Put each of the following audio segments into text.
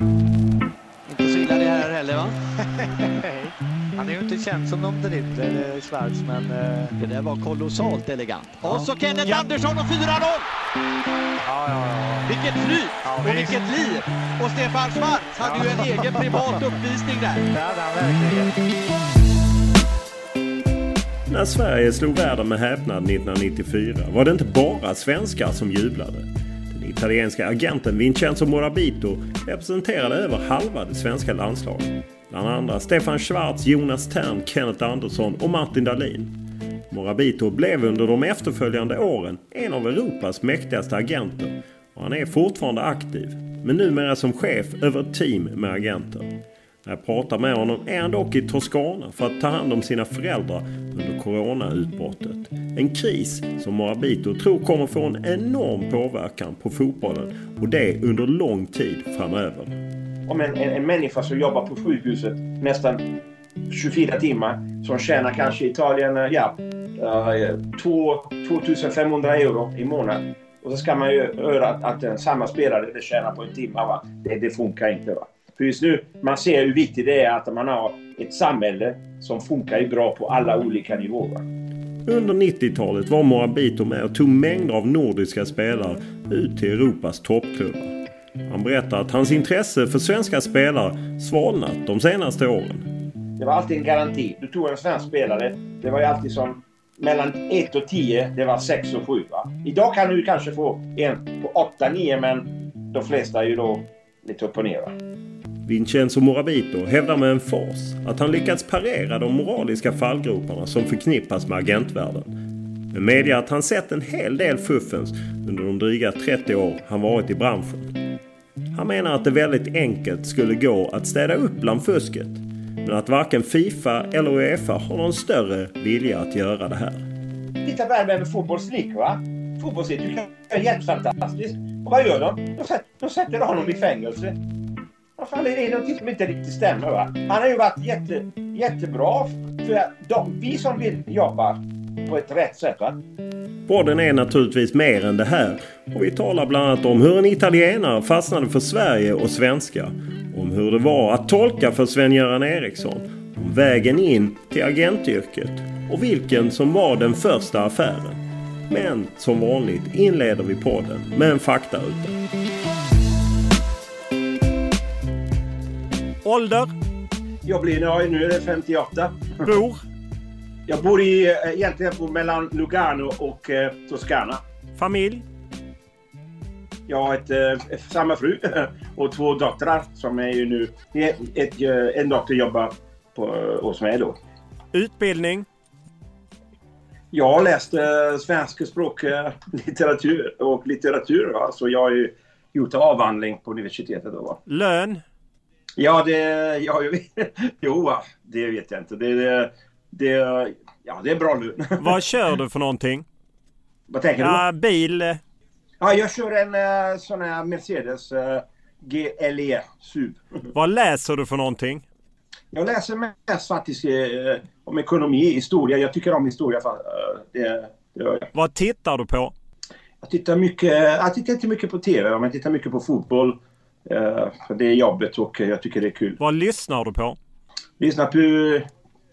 Inte så illa det här heller va? Han är ju inte känd som någon dribbler, eh, Schwarz, men eh, det där var kolossalt elegant. Och så Kenneth Ja. Andersson och 4-0! Ja, ja, ja. Vilket flyt Ja, och visst. vilket liv! Och Stefan Schwarz hade ju en egen privat uppvisning där. När Sverige slog världen med häpnad 1994 var det inte bara svenskar som jublade. Italienska agenten Vincenzo Morabito representerade över halva det svenska landslaget. Bland andra Stefan Schwarz, Jonas Tern, Kenneth Andersson och Martin Dahlin. Morabito blev under de efterföljande åren en av Europas mäktigaste agenter och han är fortfarande aktiv. Men numera som chef över ett team med agenter. När jag pratar med honom är han dock i Toscana för att ta hand om sina föräldrar under coronautbrottet. En kris som Morabito tror kommer få en enorm påverkan på fotbollen och det under lång tid framöver. om en, en, en människa som jobbar på sjukhuset nästan 24 timmar som tjänar kanske i Italien eh, ja, eh, 2 2500 euro i månaden. Och så ska man ju höra att, att en samma spelare det tjänar på en timme. Va? Det, det funkar inte. Va? För just nu, man ser hur viktigt det är att man har ett samhälle som funkar bra på alla olika nivåer. Va? Under 90-talet var Morabito med och tog mängder av nordiska spelare ut till Europas toppklubbar. Han berättar att hans intresse för svenska spelare svalnat de senaste åren. Det var alltid en garanti. Du tog en svensk spelare. Det var ju alltid som mellan 1 och 10. Det var 6 och 7. Va? Idag kan du kanske få en på 8-9 men de flesta är ju då lite upp och ner. Va? Vincenzo Morabito hävdar med en fas att han lyckats parera de moraliska fallgroparna som förknippas med agentvärlden. Men medger att han sett en hel del fuffens under de dryga 30 år han varit i branschen. Han menar att det väldigt enkelt skulle gå att städa upp bland fusket. Men att varken Fifa eller Uefa har någon större vilja att göra det här. Titta på det här med fotbollslick va. Fotbollslick tycker jag är fantastiskt. Och vad gör de? De sätter, de sätter honom i fängelse. Vad fan är det någonting som inte riktigt stämmer va? Han har ju varit jätte, jättebra för de, vi som vill jobba på ett rätt sätt va. Podden är naturligtvis mer än det här och vi talar bland annat om hur en italienare fastnade för Sverige och svenska. Om hur det var att tolka för Sven-Göran Eriksson. Om vägen in till agentyrket och vilken som var den första affären. Men som vanligt inleder vi podden med en faktaruta. Ålder? Jag blir nu är det 58. Bor? Jag bor i, eh, egentligen bor mellan Lugano och eh, Toscana. Familj? Jag har ett, eh, samma fru och två döttrar som är ju nu... Ett, ett, en dotter jobbar på, hos mig då. Utbildning? Jag har läst eh, svenska språk, eh, litteratur och litteratur. Va? Så jag har ju gjort avhandling på universitetet. Då, va? Lön? Ja, det... Ja, jag vet, jo, det vet jag inte. Det, det, det, ja, det är bra lön. Vad kör du för någonting? Vad tänker du? Ja, bil? Ja, jag kör en uh, sån här Mercedes uh, GLE SUV. Vad läser du för någonting? Jag läser mest faktiskt uh, om ekonomi, historia. Jag tycker om historia. Det, det. Vad tittar du på? Jag tittar mycket, jag tittar inte mycket på TV, men jag tittar mycket på fotboll. Uh, för det är jobbet och jag tycker det är kul. Vad lyssnar du på? Lyssnar på,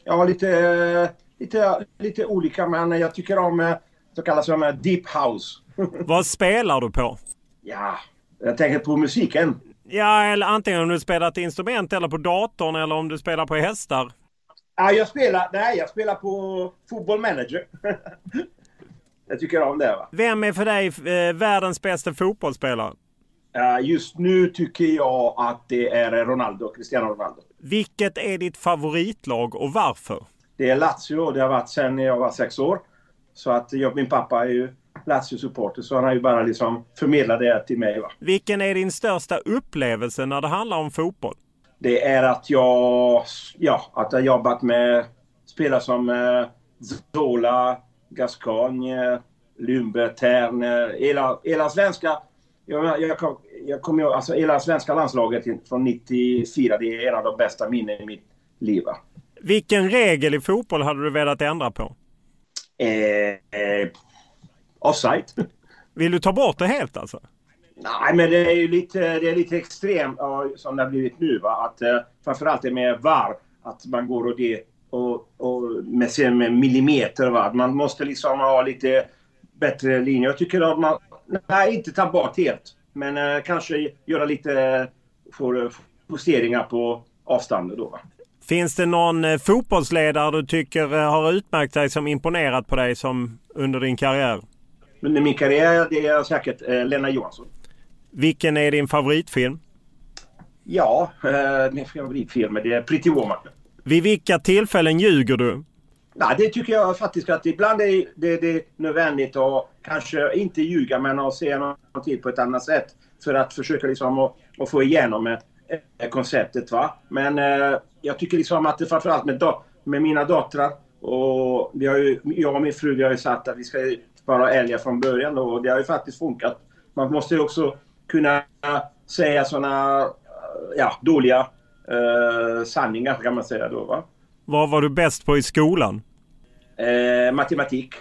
ja lite, lite, lite olika men jag tycker om så kallas som deep house. Vad spelar du på? Ja, jag tänker på musiken. Ja, eller antingen om du spelar ett instrument eller på datorn eller om du spelar på hästar. Ja, jag spelar, nej, jag spelar på Football Manager. jag tycker om det. Va? Vem är för dig eh, världens bästa fotbollsspelare? Uh, just nu tycker jag att det är Ronaldo, Cristiano Ronaldo. Vilket är ditt favoritlag och varför? Det är Lazio det har varit sedan jag var sex år. Så att jag, min pappa är ju Lazio-supporter så han har ju bara liksom förmedlat det till mig. Va? Vilken är din största upplevelse när det handlar om fotboll? Det är att jag, ja, att jag jobbat med spelare som eh, Zola, Gascogne, Lundberg, Terner, hela, hela svenska jag, jag, kom, jag kommer ihåg, alltså hela svenska landslaget från 94, det är en av de bästa minnen i mitt liv. Va? Vilken regel i fotboll hade du velat ändra på? Eh, eh, offside. Vill du ta bort det helt alltså? Nej, men det är ju lite, det är lite extremt som det har blivit nu. Va? Att, eh, framförallt det med VAR, att man går och det och, och med, med millimeter. Va? Man måste liksom ha lite bättre linjer. Jag tycker att man, nej inte ta bort helt, men eh, kanske göra lite för, justeringar på avståndet då. Va? Finns det någon eh, fotbollsledare du tycker eh, har utmärkt sig som imponerat på dig som under din karriär? Under min karriär det är säkert eh, Lena Johansson. Vilken är din favoritfilm? Ja, eh, min favoritfilm är Pretty Woman. Vid vilka tillfällen ljuger du? Nej, det tycker jag faktiskt att ibland är det, det är nödvändigt att kanske inte ljuga men att se någonting på ett annat sätt. För att försöka liksom att, att få igenom konceptet. Va? Men eh, jag tycker liksom att det framförallt med, med mina döttrar och vi har ju, jag och min fru vi har ju sagt att vi ska vara ärliga från början då, och det har ju faktiskt funkat. Man måste ju också kunna säga sådana ja, dåliga eh, sanningar kan man säga då. Va? Vad var du bäst på i skolan? Eh, matematik.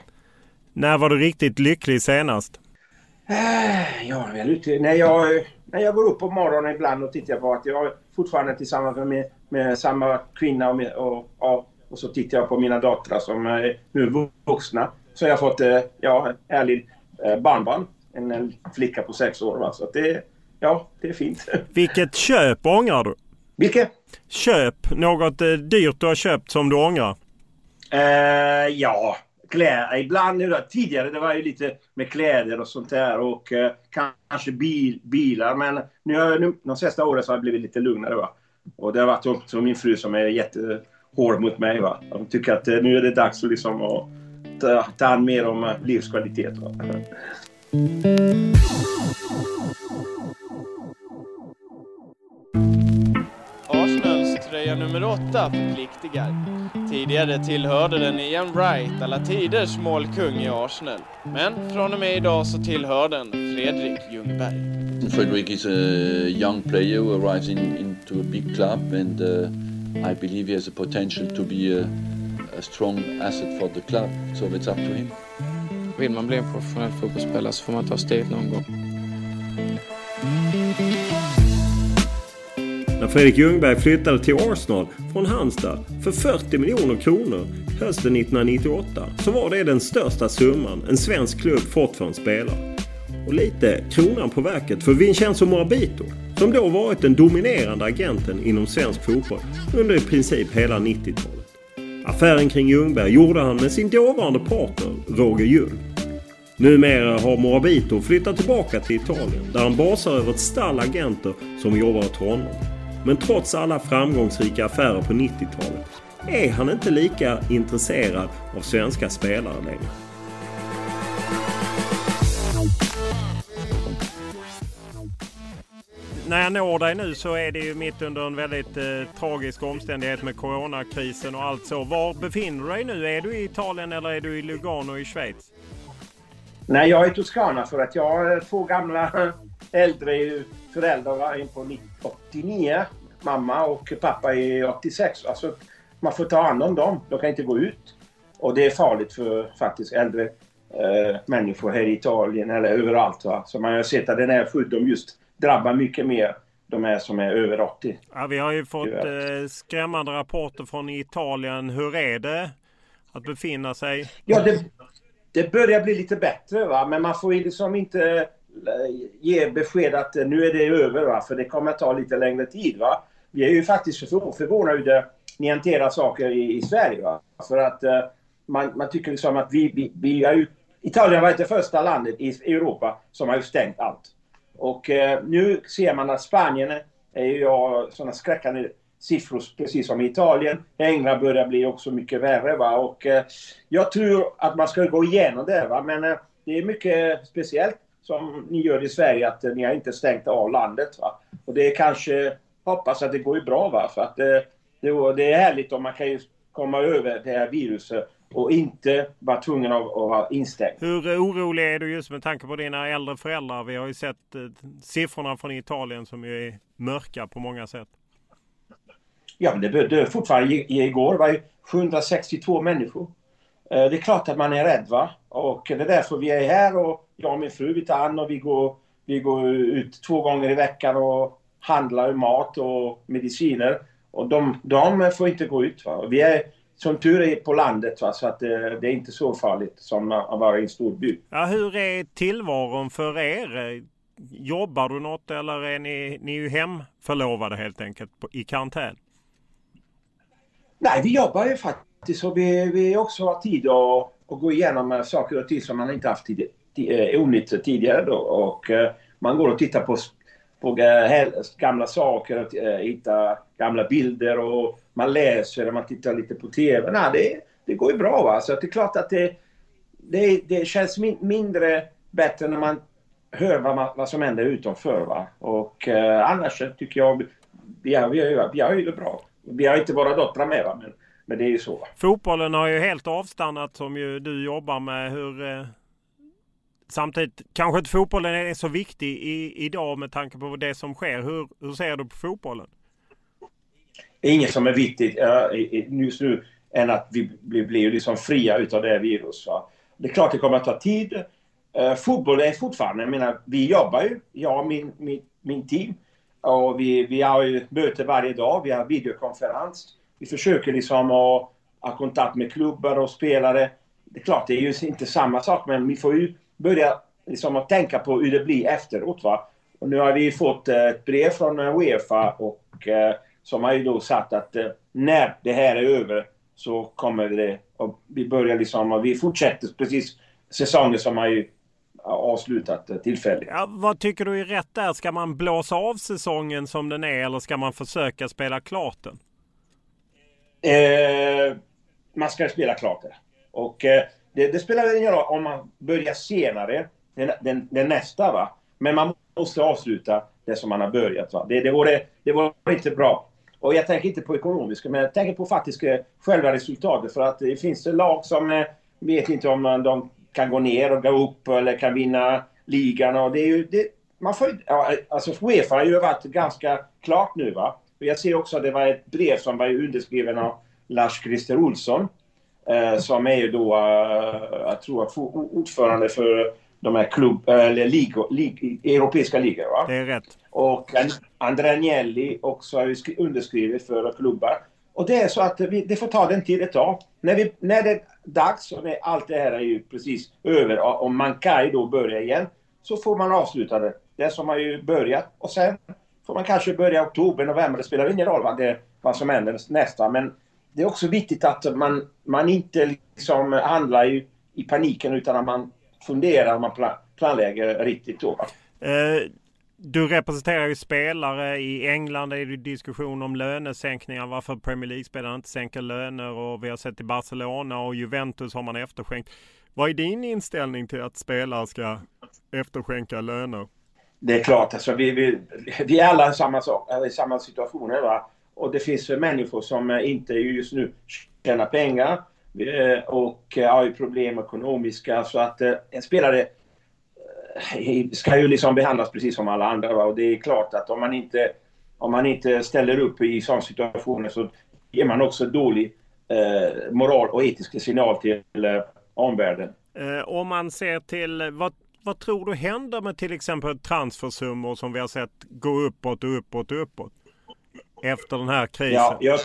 När var du riktigt lycklig senast? Eh, ja, väl. När jag, när jag går upp på morgonen ibland och tittar på att jag är fortfarande tillsammans med, med samma kvinna och, med, och, och, och, så tittar jag på mina döttrar som är nu vuxna. Så jag har fått eh, ja, ärlig eh, barnbarn. En, en flicka på sex år. Va? Så det, ja, det är fint. Vilket köp ångrar du? Vilket? Köp. Något eh, dyrt du har köpt som du ångrar? Eh, ja, kläder. Ibland, nu tidigare det var ju lite med kläder och sånt där och eh, kanske bil, bilar. Men nu, nu, de sista åren så har det blivit lite lugnare. Va? Och det har varit också min fru som är jättehård mot mig. Va? Hon tycker att eh, nu är det dags att, liksom, att ta, ta hand mer om eh, livskvalitet. Va? Tröja nummer åtta förpliktigar. Tidigare tillhörde den Ian Wright, alla tiders målkung i Arsenal. Men från och med idag så tillhör den Fredrik Ljungberg. Fredrik is a young player who arrives in, into a big club and uh, I believe he has a potential to be a, a strong asset for the club. So it's up to him. Vill man bli en professionell fotbollsspelare så får man ta steget någon gång. När Fredrik Ljungberg flyttade till Arsenal från Halmstad för 40 miljoner kronor hösten 1998 så var det den största summan en svensk klubb fått för en spelare. Och lite kronan på verket för Vincenzo Morabito som då varit den dominerande agenten inom svensk fotboll under i princip hela 90-talet. Affären kring Ljungberg gjorde han med sin dåvarande partner Roger Ljung. Numera har Morabito flyttat tillbaka till Italien där han basar över ett stall agenter som jobbar åt honom. Men trots alla framgångsrika affärer på 90-talet är han inte lika intresserad av svenska spelare längre. När jag når dig nu så är det ju mitt under en väldigt eh, tragisk omständighet med coronakrisen och allt så. Var befinner du dig nu? Är du i Italien eller är du i Lugano i Schweiz? Nej, jag är i Toscana för att jag har två gamla äldre föräldrar. En på 89, mamma och pappa är 86. Alltså, man får ta hand om dem. De kan inte gå ut. Och det är farligt för faktiskt äldre eh, människor här i Italien eller överallt. Va? Så man har sett att den här sjukdomen just drabbar mycket mer de här som är över 80. Ja, vi har ju fått eh, skrämmande rapporter från Italien. Hur är det att befinna sig? Ja, det, det börjar bli lite bättre va, men man får ju liksom inte eh, ge besked att eh, nu är det över va, för det kommer att ta lite längre tid va. Vi är ju faktiskt förvånade hur det ni hanterar saker i, i Sverige va. För att uh, man, man tycker liksom att vi, vi, vi är ju... Italien var det första landet i Europa som har ju stängt allt. Och uh, nu ser man att Spanien är ju sådana skräckande siffror precis som i Italien. England börjar bli också mycket värre. Va? Och, eh, jag tror att man ska gå igenom det. Va? Men eh, det är mycket speciellt som ni gör i Sverige att eh, ni har inte stängt av landet. Va? Och det är kanske, hoppas att det går bra. Va? För att eh, det, det är härligt om man kan komma över det här viruset och inte vara tvungen att, att vara instängd. Hur orolig är du just med tanke på dina äldre föräldrar? Vi har ju sett eh, siffrorna från Italien som ju är mörka på många sätt. Ja, men det, dör fortfarande igår var ju 762 människor. Eh, det är klart att man är rädd va. Och det är därför vi är här och jag och min fru vi tar hand och vi går, vi går ut två gånger i veckan och handlar mat och mediciner. Och de, de får inte gå ut. Va? Vi är som tur är på landet va? så att det, det är inte så farligt som att vara i en stor by. Ja, hur är tillvaron för er? Jobbar du något eller är ni, ni är ju hemförlovade helt enkelt på, i karantän? Nej, vi jobbar ju faktiskt och vi, vi också har tid att, att gå igenom saker och ting som man inte haft tid, eh, onytt tidigare då. Och eh, man går och tittar på, på gamla saker och eh, hittar gamla bilder och man läser och man tittar lite på TV. Nej, det, det går ju bra va. Så det är klart att det, det, det känns min, mindre bättre när man hör vad, man, vad som händer utanför va. Och annars tycker jag vi har, vi har, vi har ju det bra. Vi har inte våra döttrar med va? Men, men det är ju så. Fotbollen har ju helt avstannat som ju du jobbar med. Hur, eh, samtidigt kanske inte fotbollen är så viktig i, idag med tanke på det som sker. Hur, hur ser du på fotbollen? Inget som är viktigt uh, just nu än att vi blir, blir liksom fria utav det virus. Va? Det är klart det kommer att ta tid. Uh, fotboll är fortfarande, jag menar, vi jobbar ju, jag och min, min, min team. Och vi, vi har ju möte varje dag, vi har videokonferens. Vi försöker liksom att ha kontakt med klubbar och spelare. Det är klart, det är ju inte samma sak, men vi får ju börja liksom att tänka på hur det blir efteråt. Va? Och nu har vi fått eh, ett brev från eh, Uefa och, eh, som har ju då sagt att eh, när det här är över så kommer det... Och vi börjar liksom, och vi fortsätter precis säsongen som har ju avslutat tillfälligt. Ja, vad tycker du är rätt där? Ska man blåsa av säsongen som den är eller ska man försöka spela klart den? Eh, man ska spela klart det. Och eh, det, det, spelar ingen roll om man börjar senare, den, den, den, nästa va. Men man måste avsluta det som man har börjat va. Det, det, vore, det vore inte bra. Och jag tänker inte på ekonomiska, men jag tänker på faktiskt eh, själva resultatet. För att det finns lag som eh, vet inte om de kan gå ner och gå upp eller kan vinna ligan. Och det är ju, det, man får, ja, alltså Uefa har ju varit ganska klart nu va. Och jag ser också att det var ett brev som var underskriven av Lars-Christer Olsson. Eh, som är ju då, uh, jag tror, ordförande för de här klubb, eller ligo, lig, europeiska ligor. Va? Det är rätt. Och Andrea Agnelli också har ju underskrivit för klubbar. Och det är så att vi, det får ta den tid det tar. När, vi, när det är dags, och allt det här är ju precis över, om man kan då börja igen, så får man avsluta det. Det som har ju börjat. Och sen får man kanske börja i oktober, november. Det spelar ingen roll vad, det, vad som händer nästa. Men det är också viktigt att man, man inte liksom handlar i, i paniken utan att man funderar och man plan, planlägger riktigt då. Eh, du representerar ju spelare. I England är det diskussion om lönesänkningar. Varför Premier League-spelare inte sänker löner. Och vi har sett i Barcelona och Juventus har man efterskänkt. Vad är din inställning till att spelare ska efterskänka löner? Det är klart, alltså, vi, vi, vi är alla i samma, sak, i samma situationer. Va? Och det finns människor som eh, inte just nu tjänar pengar eh, och eh, har problem ekonomiska. Så att en spelare ska ju liksom behandlas precis som alla andra. Va? Och det är klart att om man inte, om man inte ställer upp i sådana situationer så ger man också dålig eh, moral och etisk signal till eh, omvärlden. Eh, om man ser till vad, vad tror du händer med till exempel transfersummor som vi har sett gå uppåt och uppåt och uppåt? Efter den här krisen. Ja, jag,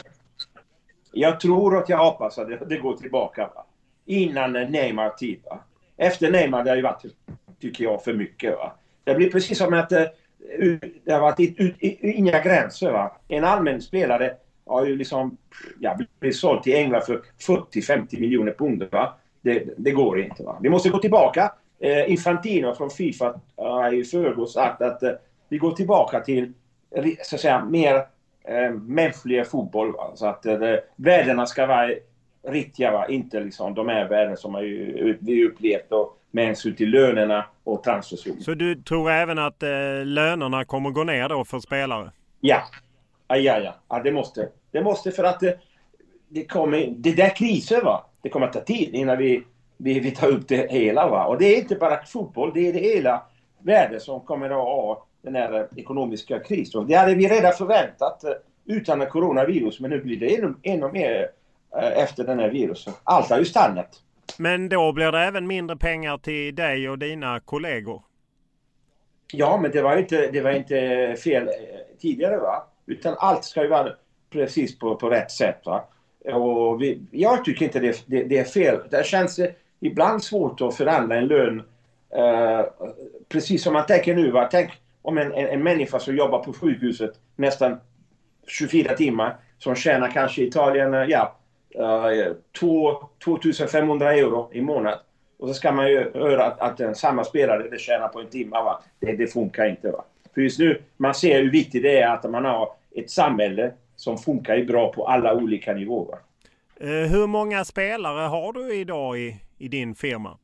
jag tror att jag hoppas att det, det går tillbaka. Va? Innan Neymar tid. Va? Efter Neymar det har ju varit, tycker jag, för mycket. Va? Det blir precis som att eh, det, det har varit ut, ut, inga gränser. Va? En allmän spelare har ju liksom ja, blivit såld till England för 40-50 miljoner pund. Va? Det, det, går inte. Va? Vi måste gå tillbaka. Eh, Infantino från Fifa eh, har i förrgår sagt att eh, vi går tillbaka till så att säga, mer eh, mänsklig fotboll. Va? Så att eh, värdena ska vara riktiga, va? inte liksom de här värden som vi upplevt och med hänsyn till lönerna och transfersumman. Så du tror även att eh, lönerna kommer gå ner då för spelare? Ja. Ja, ja, ja. ja det måste. Det måste för att det, eh, det kommer... Det där kriser va. Det kommer att ta tid innan vi, vi, vi tar upp det hela va. Och det är inte bara fotboll. Det är det hela världen som kommer att ha den här eh, ekonomiska krisen. Det hade vi redan förväntat eh, utan coronavirus. Men nu blir det ännu, ännu mer efter den här virusen. Allt har ju stannat. Men då blir det även mindre pengar till dig och dina kollegor? Ja, men det var inte, det var inte fel eh, tidigare va. Utan allt ska ju vara precis på, på rätt sätt. Va? Och vi, jag tycker inte det, det, det, är fel. Det känns eh, ibland svårt att förhandla en lön. eh, precis som man tänker nu. Va? Tänk om en, en, en människa som jobbar på sjukhuset nästan 24 timmar. Som tjänar kanske i Italien, eh, ja, 2, 2500 euro i månad. Och så ska man ju höra att, att en samma spelare det tjänar på en timme. Va? Det, det funkar inte. Va? För just nu, man ser hur viktigt det är att man har ett samhälle som funkar bra på alla olika nivåer. Eh, hur många spelare har du idag i, i din firma?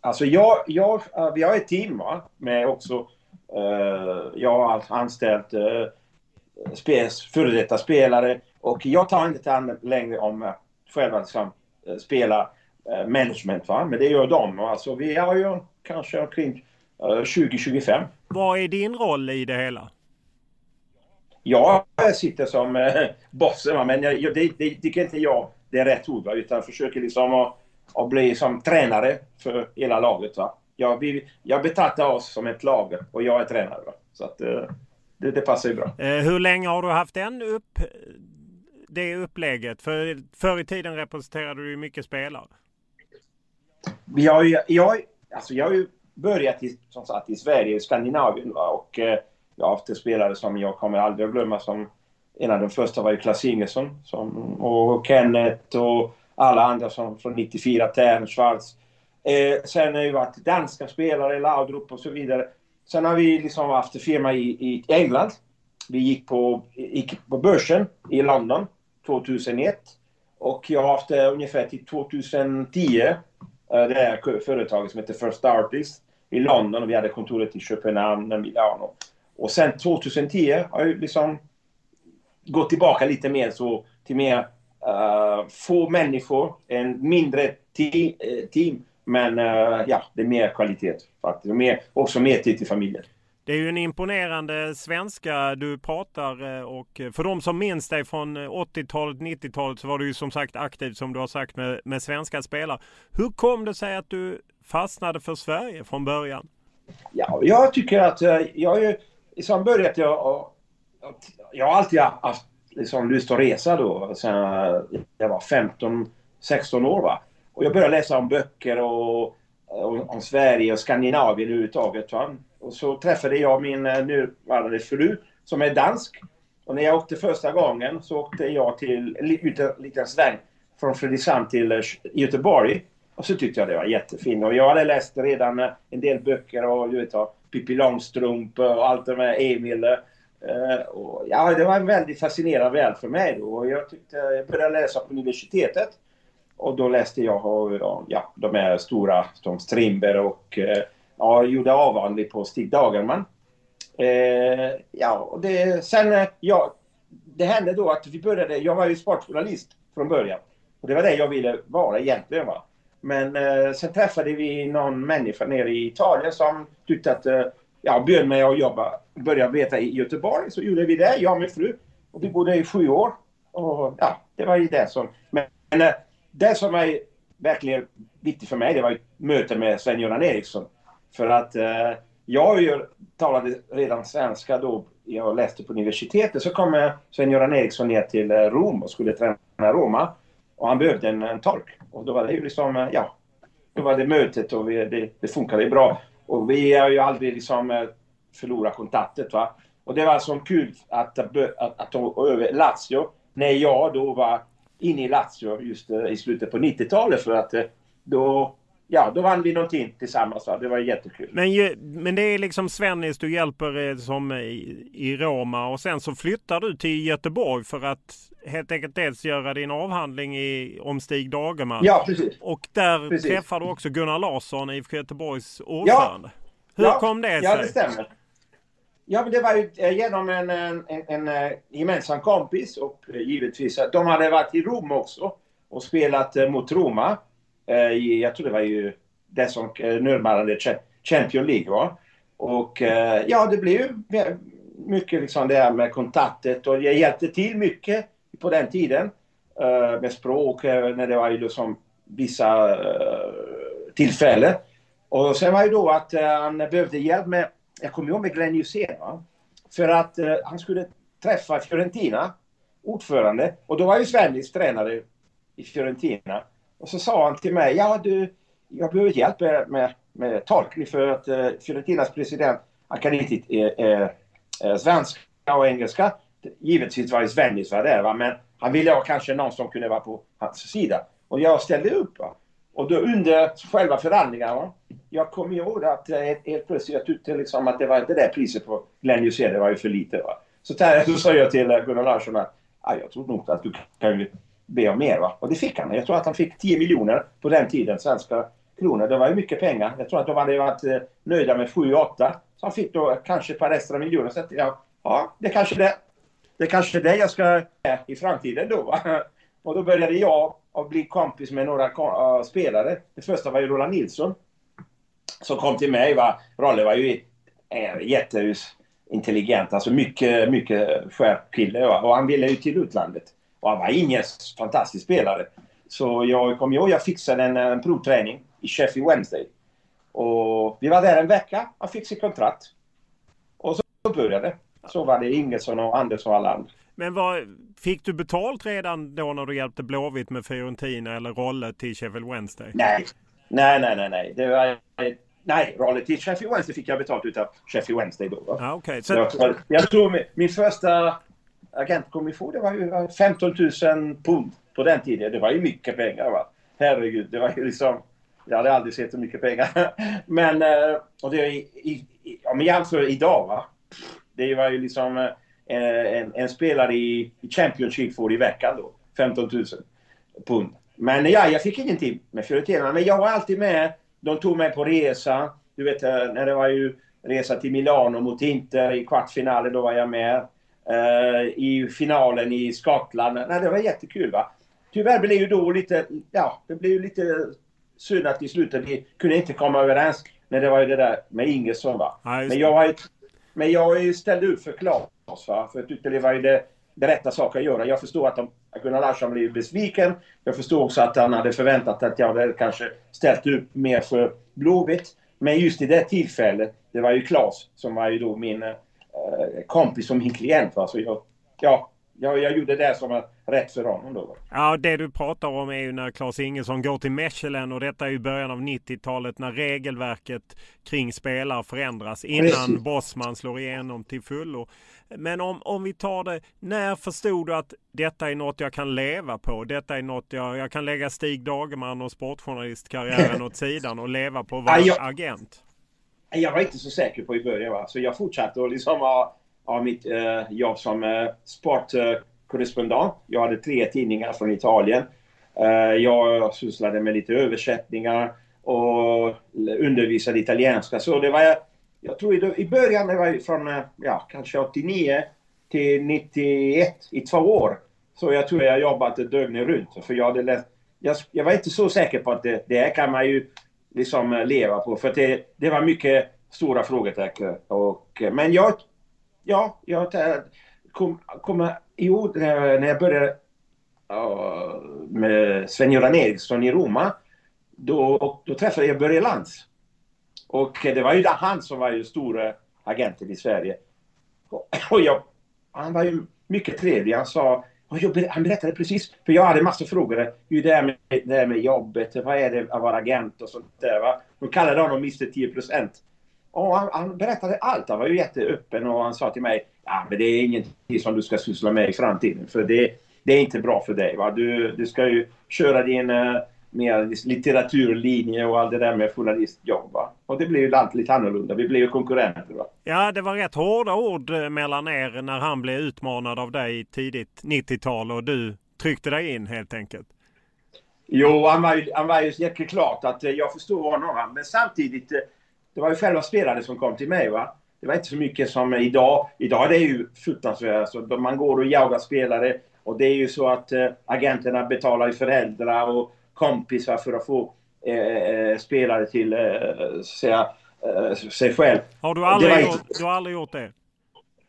Alltså jag, jag, eh, vi har ett team va? med också, uh, jag har anställt uh, spels, före detta spelare och jag tar inte hand längre om själva liksom, uh, spela uh, management va? men det gör de. Alltså vi har ju kanske omkring 20-25. Vad är din roll i det hela? Jag sitter som eh, boss, men jag, det, det tycker inte jag det är rätt ord. Va? Utan försöker liksom att, att bli som tränare för hela laget. Va? Jag, vi, jag betraktar oss som ett lag och jag är tränare. Va? Så att, eh, det, det passar ju bra. Eh, hur länge har du haft den upp, det upplägget? För förr i tiden representerade du ju mycket spelare. Jag, jag, alltså jag har ju börjat i, som sagt, i Sverige, i Skandinavien. Va? Och, eh, jag har haft spelare som jag kommer aldrig att glömma. Som, en av de första var ju Klas Ingesson som, och Kenneth och alla andra som, från 94, Tern, Schwarz. Eh, sen har det varit danska spelare, Laudrup och så vidare. Sen har vi liksom haft firma i, i England. Vi gick på, gick på börsen i London 2001. Och jag har haft det ungefär till 2010. Eh, det här företaget som heter First Artist i London och vi hade kontoret i Köpenhamn, Milano. Och sen 2010 har jag liksom gått tillbaka lite mer så till mer uh, få människor, en mindre team. Eh, Men uh, ja, det är mer kvalitet faktiskt. Mer, också mer tid till familjen. Det är ju en imponerande svenska du pratar eh, och för de som minns dig från eh, 80-talet, 90-talet så var du ju som sagt aktiv som du har sagt med, med svenska spelare. Hur kom det sig att du fastnade för Sverige från början? Ja, jag tycker att eh, jag har ju liksom börjat jag... Jag har alltid haft liksom, lust att resa då sen jag var 15, 16 år. Va? Och jag började läsa om böcker och, Eh, om, om Sverige och Skandinavien överhuvudtaget. Va? Och så träffade jag min eh, nuvarande fru som är dansk. Och när jag åkte första gången så åkte jag till ut en liten sväng från Fredrikshamn till eh, Göteborg. Och så tyckte jag det var jättefint. Och jag hade läst redan en del böcker och du vet, Pippi Långstrump och allt det med Emil. Och, ja, det var en väldigt fascinerande värld för mig då. Och jag, tyckte, jag började läsa på universitetet. Och då läste jag och, ja, de här stora som Strindberg och eh, ja, gjorde avhandling på Stig Dagerman. Eh, ja, och det, sen, eh, ja, det hände då att vi började, jag var ju sportjournalist från början. Och det var det jag ville vara egentligen. Va? Men eh, sen träffade vi någon människa nere i Italien som tyckte att, eh, ja, bjöd mig att jobba, börja arbeta i Göteborg. Så gjorde vi det, jag och min fru. Och vi bodde i sju år. Och ja, det var ju det som... Men, men eh, det som var verkligen viktigt för mig, det var ett mötet med Sven-Göran Eriksson. För att eh, jag ju talade redan svenska då jag läste på universitetet. Så kom Sven-Göran Eriksson ner till Rom och skulle träna Roma. Och han behövde en, en tolk. Och då var det ju liksom, ja. Då var det mötet och vi, det, det funkade bra. Och vi har ju aldrig liksom förlorat kontaktet va. Och det var så kul att, att, att, att över Lazio. När jag då var inne i Lazio just i slutet på 90-talet för att då ja, då vann vi någonting tillsammans. Va? Det var jättekul. Men, men det är liksom Svennis du hjälper som i, i Roma och sen så flyttar du till Göteborg för att helt enkelt dels göra din avhandling i, om Stig Dagerman. Ja, precis. Och där precis. träffar du också Gunnar Larsson, IFK Göteborgs ordförande. Ja. Hur ja. kom det sig? Ja, det stämmer. Ja, men det var ju eh, genom en, en, en, en eh, gemensam kompis och eh, givetvis givetvis de hade varit i Rom också och spelat mot Roma. I, jag tror det var ju det som nuvarande Champions League var. Och ja, det blev ju mycket liksom det här med kontaktet och jag hjälpte till mycket på den tiden. Med språk när det var ju liksom vissa tillfällen. Och sen var det då att han behövde hjälp med, jag kommer ihåg med Glenn Hysén För att eh, han skulle träffa Fiorentina, ordförande. Och då var ju Svennis tränare i Fiorentina. Och så sa han till mig, ja du, jag behöver hjälp med, med, med tolkning för att eh, Fiorentinas president, han kan inte eh, eh, eh svenska och engelska. Givetvis var det Svennis var där va? men han ville ha kanske någon som kunde vara på hans sida. Och jag ställde upp. Va? Och då under själva förhandlingarna, jag kommer ihåg att eh, helt plötsligt jag tyckte liksom att det var inte det priset på Glenn Hysén, det var ju för lite. Va? Så då sa jag till eh, Gunnar Larsson att ah, jag tror nog att du kan be om mer. Va? Och det fick han. Jag tror att han fick 10 miljoner på den tiden, svenska kronor. Det var ju mycket pengar. Jag tror att de hade varit eh, nöjda med 7-8. Så han fick då kanske ett par extra miljoner. Så att, ja, ja, det kanske det. Det kanske är det jag ska i framtiden då. Va? Och då började jag att bli kompis med några spelare. Det första var ju Roland Nilsson. Som kom till mig. Va? Rolle var ju äh, jätteintelligent. Alltså mycket, mycket skärp kille. Va? Och han ville ju till utlandet. Och han var ingen fantastisk spelare. Så jag kommer ihåg jag fixade en, en provträning i Sheffield Wednesday. Och vi var där en vecka. Han fick sitt kontrakt. Och så började. Så var det Ingesson och Andersson och alla andra. Men vad, fick du betalt redan då när du hjälpte Blåvitt med Fiorentina eller Rolle till Sheffield Wednesday? Nej, nej, nej, nej. nej. Det var, nej, Rolle till Sheffield Wednesday fick jag betalt utav Sheffield Wednesday då. Ah, okay. Så... jag, jag tror min, min första agentkommission, det var ju 15 000 pund på den tiden. Det var ju mycket pengar. Va? Herregud, det var ju liksom... Jag hade aldrig sett så mycket pengar. Men, eh, och det är i, i, om jag jämför idag, va? Det var ju liksom eh, en, en spelare i, i Championship får i veckan då. 15 000 pund. Men ja, jag fick ingenting med Fiorentina. Men jag var alltid med. De tog mig på resa. Du vet, eh, när det var ju resa till Milano mot Inter i kvartsfinalen, då var jag med. Eh, i finalen i Skottland. Nej, det var jättekul. va. Tyvärr blev ju då lite, ja, det blev lite synd att i slutet vi kunde inte komma överens när det var ju det där med Ingesson. Va? Ja, men, jag var ju, men jag ställde upp för Klas. Va? För jag tyckte det var ju det, det rätta saker att göra. Jag förstår att, de, Gunnar Larsson blev besviken. Jag förstår också att han hade förväntat att jag hade kanske ställt upp mer för Blåvitt. Men just i det tillfället, det var ju Klas som var ju då min Eh, kompis och min klient. Va? Så jag, ja, jag, jag gjorde det som var rätt för honom då. Ja, det du pratar om är ju när Claes Ingesson går till Mechelen och detta är ju början av 90-talet när regelverket kring spelare förändras innan Precis. Bosman slår igenom till fullo. Men om, om vi tar det, när förstod du att detta är något jag kan leva på? Detta är något jag, jag kan lägga Stig Dagerman och sportjournalistkarriären åt sidan och leva på att vara ja, jag, agent? Jag var inte så säker på i början. Va? Så jag fortsatte att liksom ha, av mitt eh, jobb som eh, sportkorrespondent. jag hade tre tidningar från Italien. Eh, jag sysslade med lite översättningar och undervisade italienska. Så det var, jag tror i, början, det var från eh, ja, kanske 89 till 91 i två år. Så jag tror jag jobbat dygnet runt. För jag hade läst, jag, jag var inte så säker på att det, det här kan man ju liksom eh, leva på. För det, det var mycket stora frågetecken. Och, eh, men jag, ja, jag kommer kom ihåg när jag började uh, med Sven-Göran Eriksson i Roma. Då, då träffade jag Börje Lantz. Och det var ju han som var ju stora agenten i Sverige. Och jag, han var ju mycket trevlig. Han sa han berättade precis, för jag hade massor frågor. Hur det är med, det är med jobbet, vad är det att vara agent och sånt där. Va? De kallade honom Mr 10 och han, han, berättade allt. Han var ju jätteöppen och han sa till mig ja, men det är ingenting som du ska syssla med i framtiden. För det, det är inte bra för dig. Va? Du, du ska ju köra din uh, mer litteraturlinje och allt det där med journalistjobb. Va? Och det blev ju allt lite annorlunda. Vi blev ju konkurrenter. Va? Ja, det var rätt hårda ord eh, mellan er när han blev utmanad av dig tidigt 90-tal och du tryckte dig in helt enkelt. Jo, han var ju, han var ju jätteklart att eh, jag förstod honom. Men samtidigt, eh, det var ju själva spelare som kom till mig. va. Det var inte så mycket som idag. Idag är det ju fruktansvärt. Alltså, man går och jagar spelare. Och det är ju så att agenterna betalar ju föräldrar och kompisar för att få eh, spelare till eh, säga, sig själv. Har du aldrig, gjort, du har aldrig gjort det?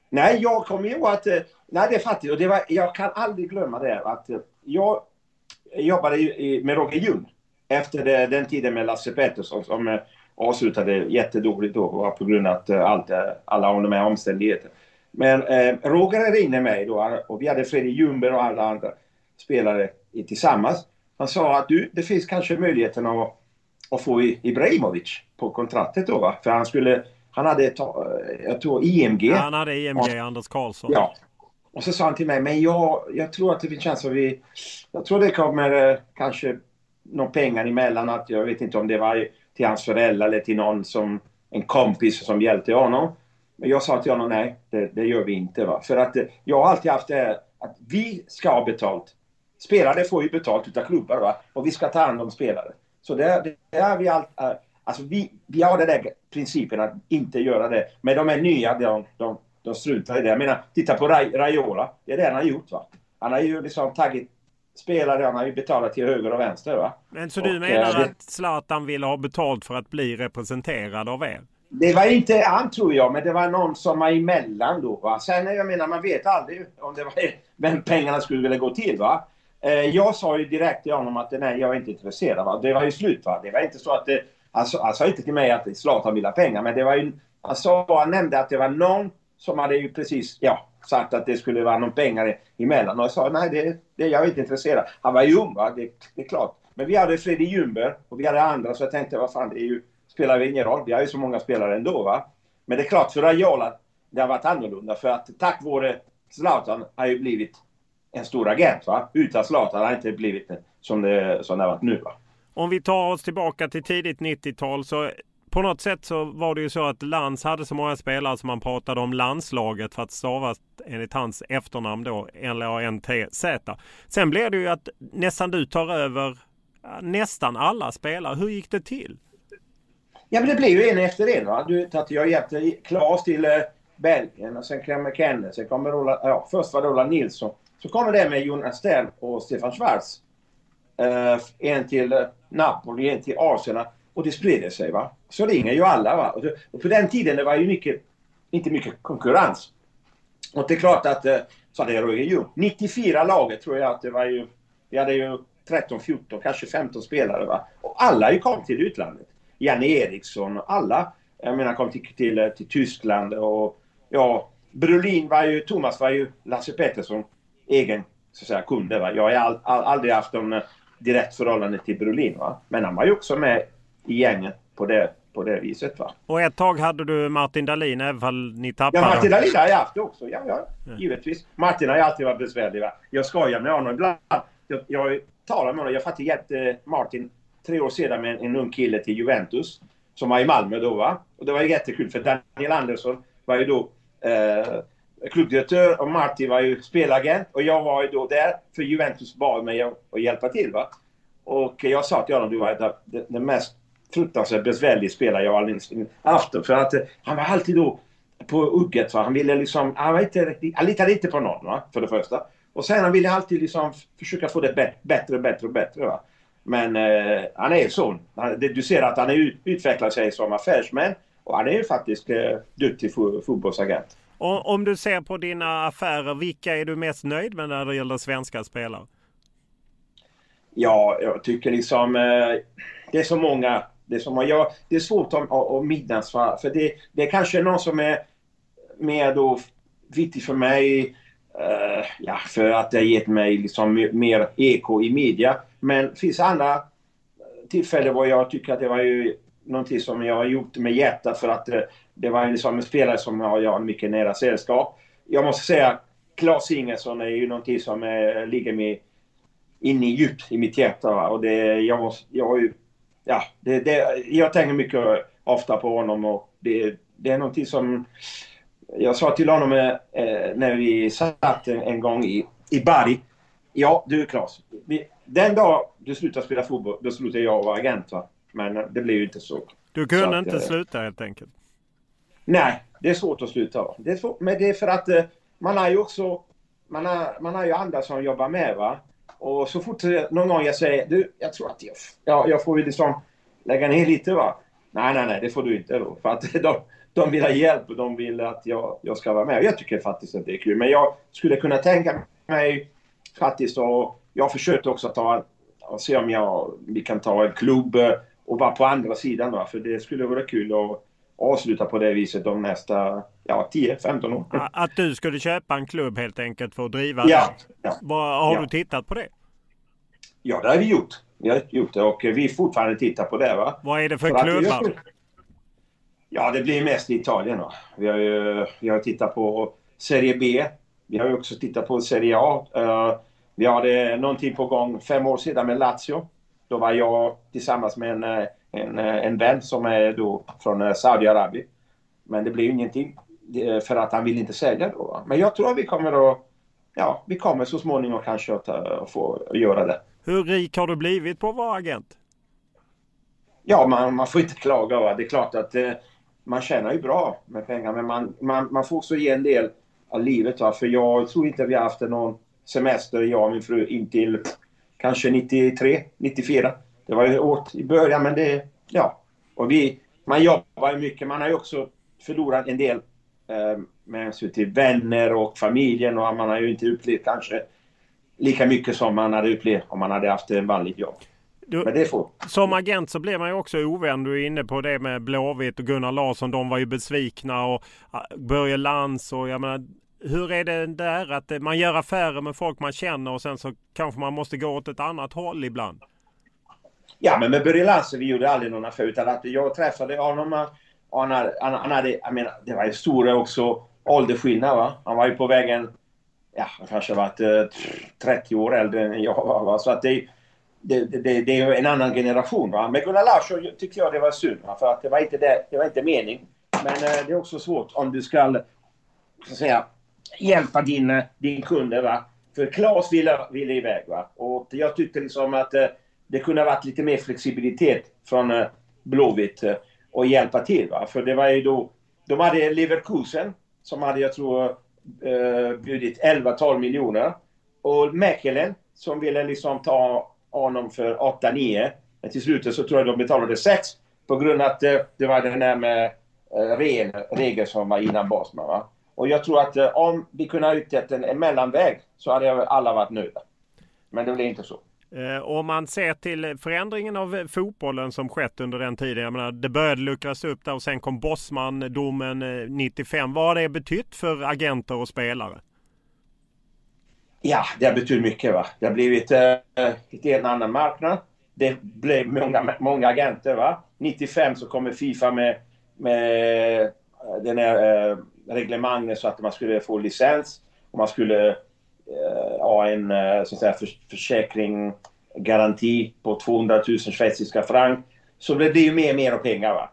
Nej, jag kommer ihåg att... Nej, det är faktiskt... Och det var, jag kan aldrig glömma det. Att jag jobbade med Roger Ljung efter den tiden med Lasse Pettersson som avslutade jättedåligt då på grund av att allt, alla de här omständigheterna. Men eh, Roger ringde mig då och vi hade Fredrik Ljungberg och alla andra spelare tillsammans. Han sa att du, det finns kanske möjligheten att, att få Ibrahimovic på kontraktet då va? För han skulle, han hade, ett, jag tror IMG. Ja, han hade IMG, och, Anders Karlsson. Ja. Och så sa han till mig, men jag, jag tror att det finns chans att vi, jag tror det kommer eh, kanske någon pengar emellan. Att, jag vet inte om det var till hans föräldrar eller till någon som, en kompis som hjälpte honom. Men jag sa till honom, nej, det, det gör vi inte. Va? För att eh, jag har alltid haft det här att vi ska ha betalt spelare får ju betalt utav klubbar va? och vi ska ta hand om spelare. Så det, det är vi allt... Eh, alltså vi, vi har den där principen att inte göra det. Men de är nya, de, de, de struntar i det. Jag menar, titta på Raiola. Det är det han har gjort va. Han har ju liksom tagit spelare, han har ju betalat till höger och vänster va. Men så du och, menar äh, att Zlatan vill ha betalt för att bli representerad av er? Det var inte han tror jag, men det var någon som var emellan då. Va? Sen jag menar, man vet aldrig om det var vem pengarna skulle vilja gå till. Va? Eh, jag sa ju direkt till honom att nej, jag är inte intresserad. Va? Det var ju slut. Va? Det var inte så att det, han, sa, han sa inte till mig att Zlatan ville ha pengar, men det var ju... Han, sa, han nämnde att det var någon som hade ju precis ja, sagt att det skulle vara någon pengar emellan. Och jag sa nej, det, det, jag är inte intresserad. Han var ju ung, va? Det, det är klart. Men vi hade Fredrik Ljungberg och vi hade andra, så jag tänkte vad fan, det är ju, spelar ingen roll. Vi har ju så många spelare ändå. Va? Men det är klart, för Raiola, det har varit annorlunda. För att tack vare Zlatan har ju blivit en stor agent. Va? Utan Zlatan har det inte blivit som det, som det har varit nu. Va? Om vi tar oss tillbaka till tidigt 90-tal så på något sätt så var det ju så att Lans hade så många spelare som man pratade om landslaget för att stavas enligt hans efternamn då L-A-N-T-Z. Sen blev det ju att nästan du tar över nästan alla spelare. Hur gick det till? Ja men det blev ju en efter en. Va? Du att jag hjälpte Klas till eh, Belgien och sen kom McKenna. Sen kommer Roland, ja, först var det Roland Nilsson. Så kommer det med Jonas Stern och Stefan Schwarz. Uh, en till eh, Napoli, en till Arsenal. Och det sprider sig. va. Så ringer ju alla. va. Och, och på den tiden det var ju mycket, inte mycket konkurrens. Och det är klart att, eh, så det Roger Ljung. 94 laget tror jag att det var ju. Vi hade ju 13, 14, kanske 15 spelare. va. Och alla ju kom till utlandet. Janne Eriksson och alla. Jag menar kom till, till, eh, till Tyskland och ja, Brolin var ju, Thomas var ju Lasse Pettersson egen så att säga, kunde. Va? Jag har all, all, aldrig haft någon eh, direkt förhållande till Brolin. Va? Men han var ju också med i gänget på det, på det viset. Va? Och ett tag hade du Martin Dahlin även fall ni tappade? Ja, Martin Dahlin har jag haft också. Ja, ja, givetvis. Martin har ju alltid varit besvärlig. Va? Jag skojar med honom ibland. Jag, jag talar med honom. Jag faktiskt hjälpte Martin tre år sedan med en, en ung kille till Juventus. Som var i Malmö då. Va? Och det var jättekul för Daniel Andersson var ju då eh, klubbdirektör och Martin var ju spelagent och jag var ju då där för Juventus bad mig att hjälpa till. Va? Och jag sa till honom, du var den mest fruktansvärt besvärliga spelare jag har haft. För att eh, han var alltid då på ugget. Va? Han ville liksom, han, var inte riktigt, han litade inte på någon va? för det första. Och sen han ville alltid liksom försöka få det bättre och bättre och bättre. Va? Men eh, han är sån. Du ser att han är, utvecklar sig som affärsmän och han är ju faktiskt eh, duktig fotbollsagent. om du ser på dina affärer, vilka är du mest nöjd med när det gäller svenska spelare? Ja, jag tycker liksom... Eh, det är så många. Det som man gör. det är svårt att, att, att minnas. För det, det är kanske någon som är mer då viktig för mig. Uh, ja, för att det har gett mig liksom mer eko i media. Men det finns andra eh, tillfällen var jag tycker att det var ju någonting som jag har gjort med hjärtat för att det, det var liksom en spelare som har jag mycket nära sällskap. Jag måste säga Klas Ingesson är ju någonting som är, ligger mig inne djupt i mitt hjärta. Va? Och det, jag, måste, jag har ju, ja, det, det, jag tänker mycket ofta på honom och det, det är någonting som jag sa till honom eh, när vi satt en, en, gång i, i Bari. Ja, du Klas. Den dag du slutar spela fotboll, då slutar jag vara agent. Va? Men det blir ju inte så. Du kunde att, inte eh, sluta helt enkelt? Nej, det är svårt att sluta. Det svårt, men det är för att eh, man har ju också man har, man har ju andra som jobbar med. va. Och så fort någon gång jag säger du, jag tror att jag, ja, jag får liksom lägga ner lite va. Nej, nej, nej, det får du inte då. För att de, de vill ha hjälp och de vill att jag, jag ska vara med. Och jag tycker faktiskt att det är kul. Men jag skulle kunna tänka mig faktiskt och jag försökte också ta och se om jag, vi kan ta en klubb och vara på andra sidan va. För det skulle vara kul att avsluta på det viset de nästa ja, 10-15 år. Att du skulle köpa en klubb helt enkelt för att driva ja, ja. Var, har ja. du tittat på det? Ja, det har vi gjort. Vi har gjort det och vi fortfarande tittar på det. Va? Vad är det för, för klubbar? Ja, det blir mest i Italien. Då. Vi har ju vi har tittat på Serie B. Vi har också tittat på Serie A. Uh, vi hade någonting på gång fem år sedan med Lazio. Då var jag tillsammans med en, eh, en, eh, en vän som är då från Saudiarabien. Men det blev ingenting för att han vill inte sälja då. Men jag tror att vi kommer att ja, vi kommer så småningom kanske att, att få göra det. Hur rik har du blivit på att vara agent? Ja, man, man får inte klaga. Va? Det är klart att eh, man tjänar ju bra med pengar men man, man, man får också ge en del av livet. Va? För jag tror inte vi har haft någon semester, jag och min fru, in till kanske 93, 94. Det var ju åt i början men det, ja. Och vi, man jobbar ju mycket. Man har ju också förlorat en del eh, med hänsyn till vänner och familjen och man har ju inte upplevt kanske lika mycket som man hade upplevt om man hade haft en vanligt jobb. Du, Men det får. Som agent så blir man ju också ovän. Du är inne på det med Blåvitt och Gunnar Larsson. De var ju besvikna och Börje Lantz och jag menar hur är det där att man gör affärer med folk man känner och sen så kanske man måste gå åt ett annat håll ibland? Ja, men med Börje Lasse vi gjorde aldrig någon affär utan att jag träffade honom. Och han, hade, han, hade, jag menar, det var ju stora också åldersskillnad va. Han var ju på vägen ja, han kanske varit eh, 30 år äldre än jag var. Va? Så att det, det, det, det är en annan generation. Va? Med Gunnar Larsson tyckte jag det var synd. Va? För att det var inte, det, det var inte mening. Men eh, det är också svårt om du ska, så att säga, hjälpa din, eh, din kunder. Va? För Claes ville, ville iväg. Va? Och jag tyckte liksom att eh, det kunde ha varit lite mer flexibilitet från eh, Blåvitt eh, och hjälpa till. Va? För det var ju då... De hade Leverkusen som hade, jag tror, eh, bjudit 11-12 miljoner. Och Mäkelen som ville liksom ta honom för 8-9. Men till slut så tror jag de betalade 6 på grund av att det var den där med ren regel som var innan Basman. Va? Och jag tror att om vi kunde ha utgett en mellanväg så hade alla varit nöjda. Men det blev inte så. Eh, om man ser till förändringen av fotbollen som skett under den tiden. Jag menar, det började luckras upp där och sen kom Bosman-domen eh, 95. Vad har det betytt för agenter och spelare? Ja, det har betytt mycket. Va? Det har blivit eh, en annan marknad. Det blev många, många agenter. Va? 95 så kommer Fifa med, med eh, den här eh, reglemanget så att man skulle få licens. Och man skulle Eh, ja, en eh, så att säga, för, försäkring, garanti på 200 000 schweiziska franc. Så det blir ju mer och mer pengar. Va?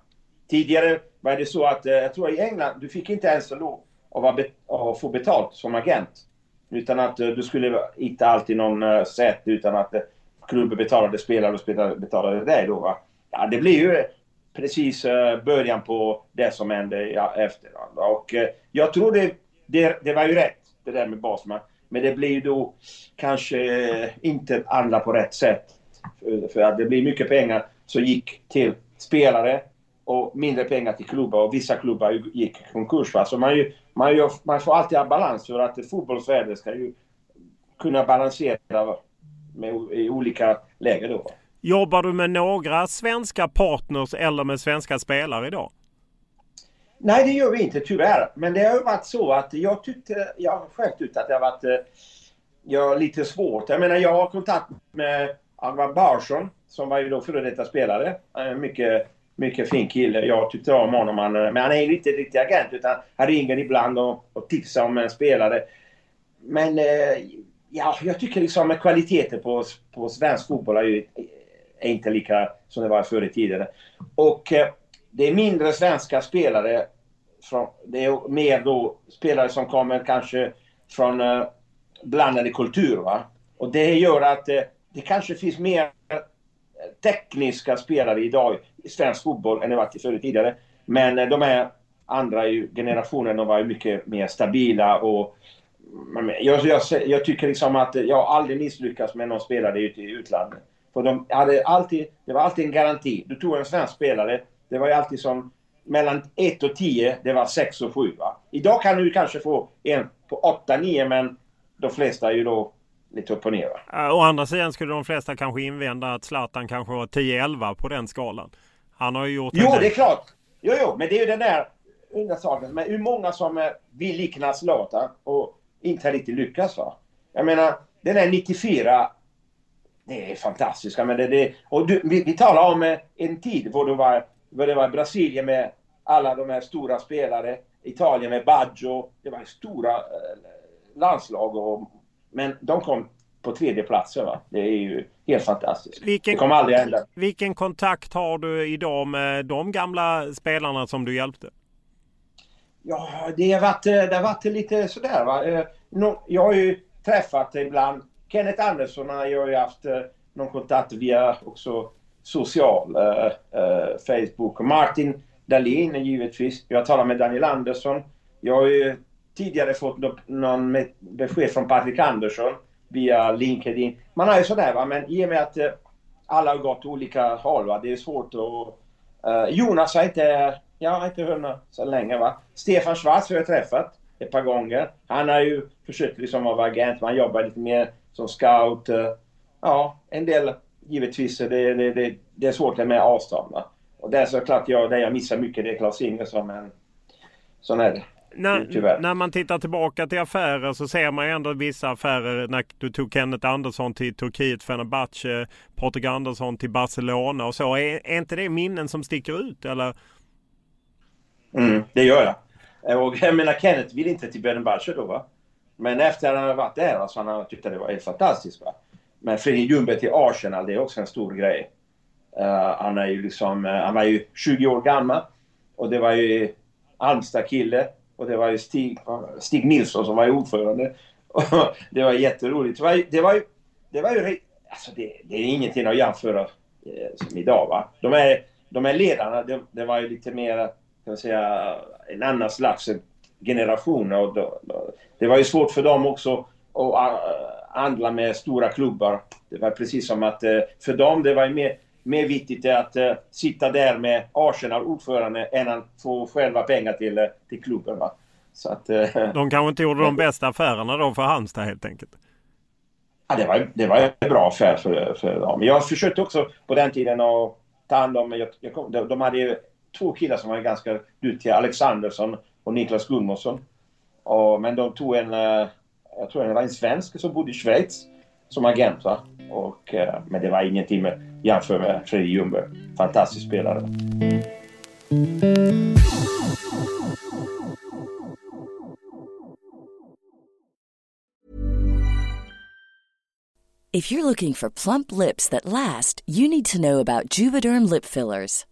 Tidigare var det så att, eh, jag tror i England, du fick inte ens lov att få betalt som agent. Utan att du skulle hitta alltid någon sätt utan att klubben betalade spelare och spelare betalade dig då. Va? Ja, det blir ju precis början på det som hände ja, efter. Och jag tror det, det, det var ju rätt, det där med Basman. Men det blir då kanske inte alla på rätt sätt. För, att det blir mycket pengar som gick till spelare och mindre pengar till klubbar och vissa klubbar gick i konkurs. Va? Så man, ju, man, ju, man får alltid ha balans för att fotbollsvärlden ska ju kunna balansera med, i olika läger då. Jobbar du med några svenska partners eller med svenska spelare idag? Nej, det gör vi inte tyvärr. Men det har ju varit så att jag tyckte, jag har själv tyckt att det har varit eh, ja, lite svårt. Jag menar, jag har kontakt med Alvar Barsson som var ju då före detta spelare. Eh, mycket, mycket fin kille. Jag tyckte om honom. Han, eh, men han är ju inte riktig agent utan han ringer ibland och, och tipsar om en spelare. Men ja, jag tycker liksom att kvaliteten på, på svensk fotboll är, ju, är inte lika som det var förr i tiden. Och det är mindre svenska spelare. Från, det är mer då spelare som kommer kanske från eh, blandade kulturer. Va? Och det gör att eh, det kanske finns mer eh, tekniska spelare idag i svensk fotboll än det varit förut tidigare. Men eh, de här andra generationerna var ju mycket mer stabila och jag, jag, jag, tycker liksom att eh, jag aldrig misslyckats med någon spelare ute i utlandet. För de hade alltid, det var alltid en garanti. Du tog en svensk spelare, det var ju alltid som mellan 1 och 10, det var 6 och 7. Va? Idag kan du kanske få en på 8-9 men de flesta är ju då lite upp och ner. Va? Å andra sidan skulle de flesta kanske invända att Zlatan kanske var 10-11 på den skalan. Han har ju gjort... Jo, det är klart! Jo, jo, men det är ju den där undra saken. Men hur många som eh, vill likna Zlatan och inte riktigt lyckats va? Jag menar, den där 94 det är fantastiskt. Men det, det, och du, vi, vi talar om eh, en tid då det var, det var Brasilien med alla de här stora spelare. Italien med Baggio. Det var stora eh, landslag. Och, men de kom på tredje plats. Va? Det är ju helt fantastiskt. Vilken, det kommer aldrig hända. Vilken kontakt har du idag med de gamla spelarna som du hjälpte? Ja, det har varit, det har varit lite sådär. Va? Eh, jag har ju träffat ibland Kenneth Andersson har jag ju haft eh, någon kontakt via också social eh, eh Facebook. Martin Dahlin givetvis. Jag talar med Daniel Andersson. Jag har ju tidigare fått någon besked från Patrik Andersson via LinkedIn. Man har ju sådär va, men i och med att eh, alla har gått olika håll va, det är svårt att... Eh, Jonas har inte jag har inte hört så länge va. Stefan Schwarz har jag träffat ett par gånger. Han har ju försökt liksom vara agent, man jobbar lite mer som scout. Eh, ja, en del givetvis. Det, det, det, det är svårt med avstånd. Va? Och det är såklart jag, det jag missar mycket det är Klas Ingesson men sån är det. När, när, man tittar tillbaka till affärer så ser man ju ändå vissa affärer när du tog Kenneth Andersson till Turkiet, Fenerbahce, Patrik Andersson till Barcelona och så. Är, är inte det minnen som sticker ut eller? Mm, det gör jag. Och jag menar, Kenneth vill inte till Fenerbahce då va. Men efter att han har varit där, alltså, han har tyckt att det var helt fantastiskt. Va? Men Fredrik Ljungberg till Arsenal, det är också en stor grej. Uh, han är ju liksom, uh, han var ju 20 år gammal. Och det var ju Halmstad-kille. Och det var ju Stig, Stig Nilsson som var ordförande. det var jätteroligt. Det var, det var ju... Det, var ju, alltså det, det är ingenting att jämföra eh, som idag va. De här, de här ledarna, det, det var ju lite mer kan man säga, en annan slags generation. Och då, då, det var ju svårt för dem också att eh, handla med stora klubbar. Det var precis som att uh, för dem det var mer, mer viktigt att uh, sitta där med Arsenal ordförande än att få själva pengar till, till klubben. Va? Så att, de kanske inte gjorde de bästa affärerna då för Halmstad helt enkelt? Ja, det var, det var en bra affär för, för dem. Jag försökte också på den tiden att ta hand om... Jag, jag, de hade ju två killar som var ganska duktiga. Alexandersson och Niklas. Och, men de tog en, eh, jag tror det var en svensk som bodde i Schweiz som agent. Va? Och, eh, men det var ingenting med, jämfört med Fredrik Ljungberg. Fantastisk spelare. If you're looking for plump lips that last, you need to know about juvederm lip fillers.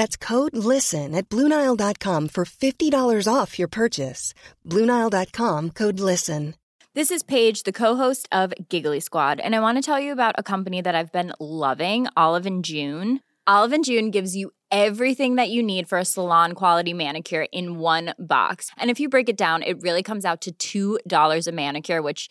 That's code LISTEN at Bluenile.com for $50 off your purchase. Bluenile.com code LISTEN. This is Paige, the co-host of Giggly Squad, and I want to tell you about a company that I've been loving, Olive and June. Olive and June gives you everything that you need for a salon quality manicure in one box. And if you break it down, it really comes out to $2 a manicure, which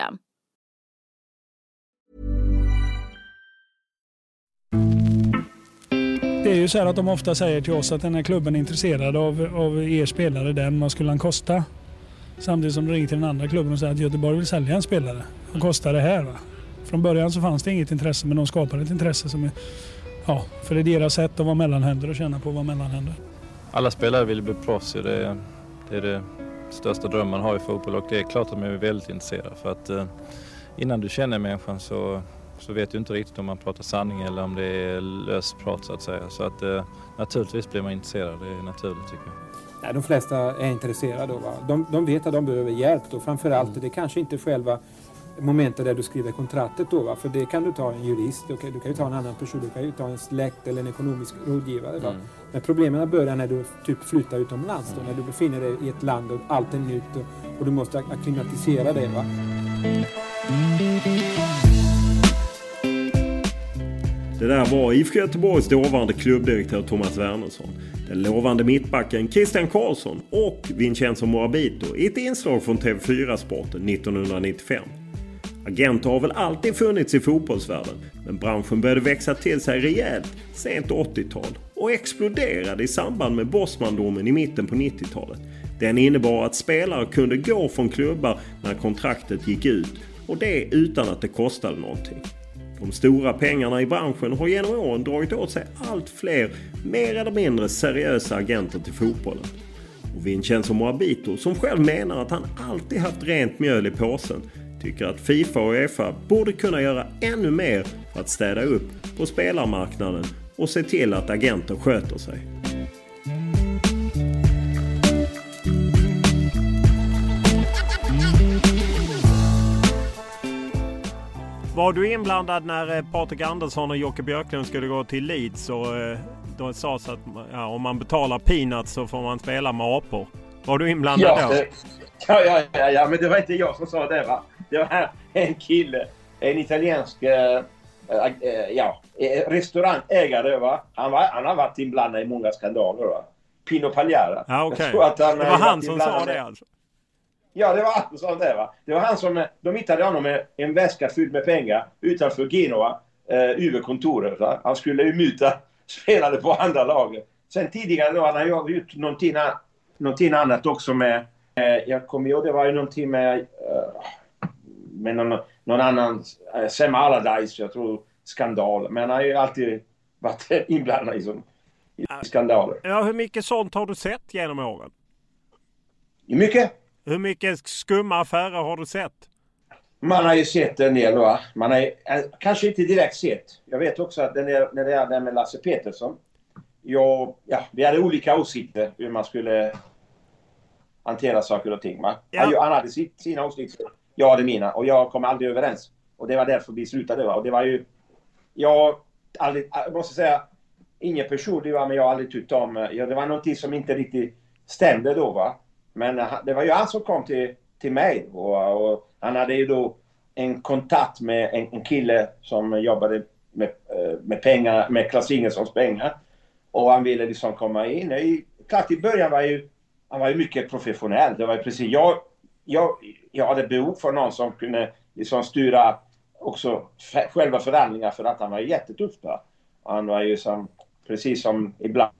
Det är ju så här att de ofta säger till oss att den här klubben är intresserad av, av er spelare där, men vad skulle han kosta? Samtidigt som de ringer till den andra klubben och säger att Göteborg vill sälja en spelare. Vad kostar det här? Va? Från början så fanns det inget intresse men de skapade ett intresse som är, ja, för det är deras sätt att vara mellanhänder och känna på att vara mellanhänder. Alla spelare vill bli proffs. Det är, det är det största drömmen man har i fotboll och det är klart att man är väldigt intresserad för att eh, innan du känner människan så, så vet du inte riktigt om man pratar sanning eller om det är löst prat så att säga. Så att eh, naturligtvis blir man intresserad, det är naturligt tycker jag. Nej, de flesta är intresserade. Va? De, de vet att de behöver hjälp. Då. Framförallt, mm. det kanske inte själva momentet där du skriver kontraktet då. Va? För det kan du ta en jurist, du kan, du kan ju ta en annan person, du kan ju ta en släkt eller en ekonomisk rådgivare. Va? Mm. Men problemen börjar när du typ flyttar utomlands, då, när du befinner dig i ett land och allt är nytt och, och du måste akklimatisera dig. Va? Det där var IFK Göteborgs dåvarande klubbdirektör Thomas Wernersson. Den lovande mittbacken Christian Karlsson och Vincenzo Morabito i ett inslag från TV4-sporten 1995. Agenter har väl alltid funnits i fotbollsvärlden, men branschen började växa till sig rejält sent 80-tal och exploderade i samband med Bosmandomen i mitten på 90-talet. Den innebar att spelare kunde gå från klubbar när kontraktet gick ut och det utan att det kostade någonting. De stora pengarna i branschen har genom åren dragit åt sig allt fler mer eller mindre seriösa agenter till fotbollen. Och Vincenzo Morabito, som själv menar att han alltid haft rent mjöl i påsen, tycker att Fifa och Uefa borde kunna göra ännu mer för att städa upp på spelarmarknaden och se till att agenter sköter sig. Var du inblandad när eh, Patrik Andersson och Jocke Björklund skulle gå till Leeds och eh, då sades att ja, om man betalar peanuts så får man spela med apor? Var du inblandad ja, då? Det, ja, ja, ja, ja, men det var inte jag som sa det va. Det var en kille, en italiensk äh, äh, ja, restaurangägare. Va? Han, var, han har varit inblandad i många skandaler. Va? Pino Pagliara. Ja, okay. det var han som sa det alltså? Ja, det var han som sa det. Va? Det var han som... De hittade honom med en väska fylld med pengar utanför Genoa, eh, över kontoret. Va? Han skulle ju muta spelare på andra laget. Sen tidigare då hade han gjort någonting, någonting annat också med jag kommer ihåg, det var ju någonting med, uh, med någon, någon annan, uh, Sam Allardyce, jag tror, skandal. Men han har ju alltid varit inblandad i, som, i skandaler. Ja, hur mycket sånt har du sett genom åren? Hur mycket? Hur mycket skumma affärer har du sett? Man har ju sett en del va. Man har ju, kanske inte direkt sett. Jag vet också att när det, när det är det med Lasse Petersson. Jag, ja, vi hade olika åsikter hur man skulle hantera saker och ting. Va? Ja. Han hade sina åsikter, jag hade mina och jag kom aldrig överens. Och det var därför vi slutade. Va? Och det var ju... Jag, aldrig, jag måste säga, ingen person va, men jag har aldrig tyckt om... Eh, ja, det var någonting som inte riktigt stämde då. Va? Men eh, det var ju han som kom till, till mig. Och, och han hade ju då en kontakt med en, en kille som jobbade med, eh, med pengar, med Klas Ingelssons pengar. Och han ville liksom komma in. I, klart i början var ju han var ju mycket professionell. Det var ju precis, jag, jag, jag hade behov för någon som kunde liksom styra också själva förhandlingarna för att han var jättetuff där. Han var ju som, precis som ibland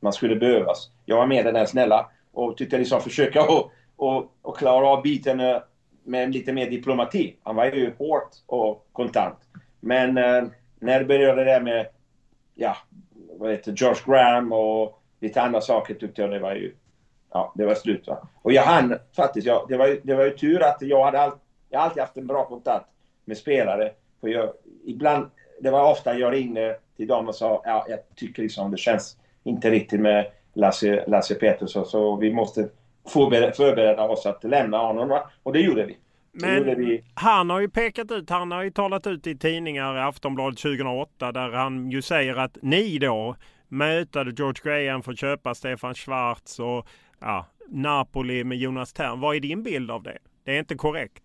man skulle behövas. Jag var med den där snälla och tyckte liksom försöka och, och, och klara av biten eh, med lite mer diplomati. Han var ju hårt och kontant. Men eh, när det började det med, ja, vad heter George Graham och lite andra saker tyckte jag det var ju, ja, det var slut va. Och jag hann faktiskt, jag, det, var det var ju tur att jag hade all, jag alltid haft en bra kontakt med spelare. För jag, ibland, det var ofta jag ringde till dem och sa, ja, jag tycker liksom det känns inte riktigt med Lasse, Lasse Petersson så vi måste förbereda, förbereda oss att lämna honom. Va? Och det gjorde vi. Men han har ju pekat ut, han har ju talat ut i tidningar i Aftonbladet 2008 där han ju säger att ni då mötade George Graham för att köpa Stefan Schwarz och ja, Napoli med Jonas Tern. Vad är din bild av det? Det är inte korrekt.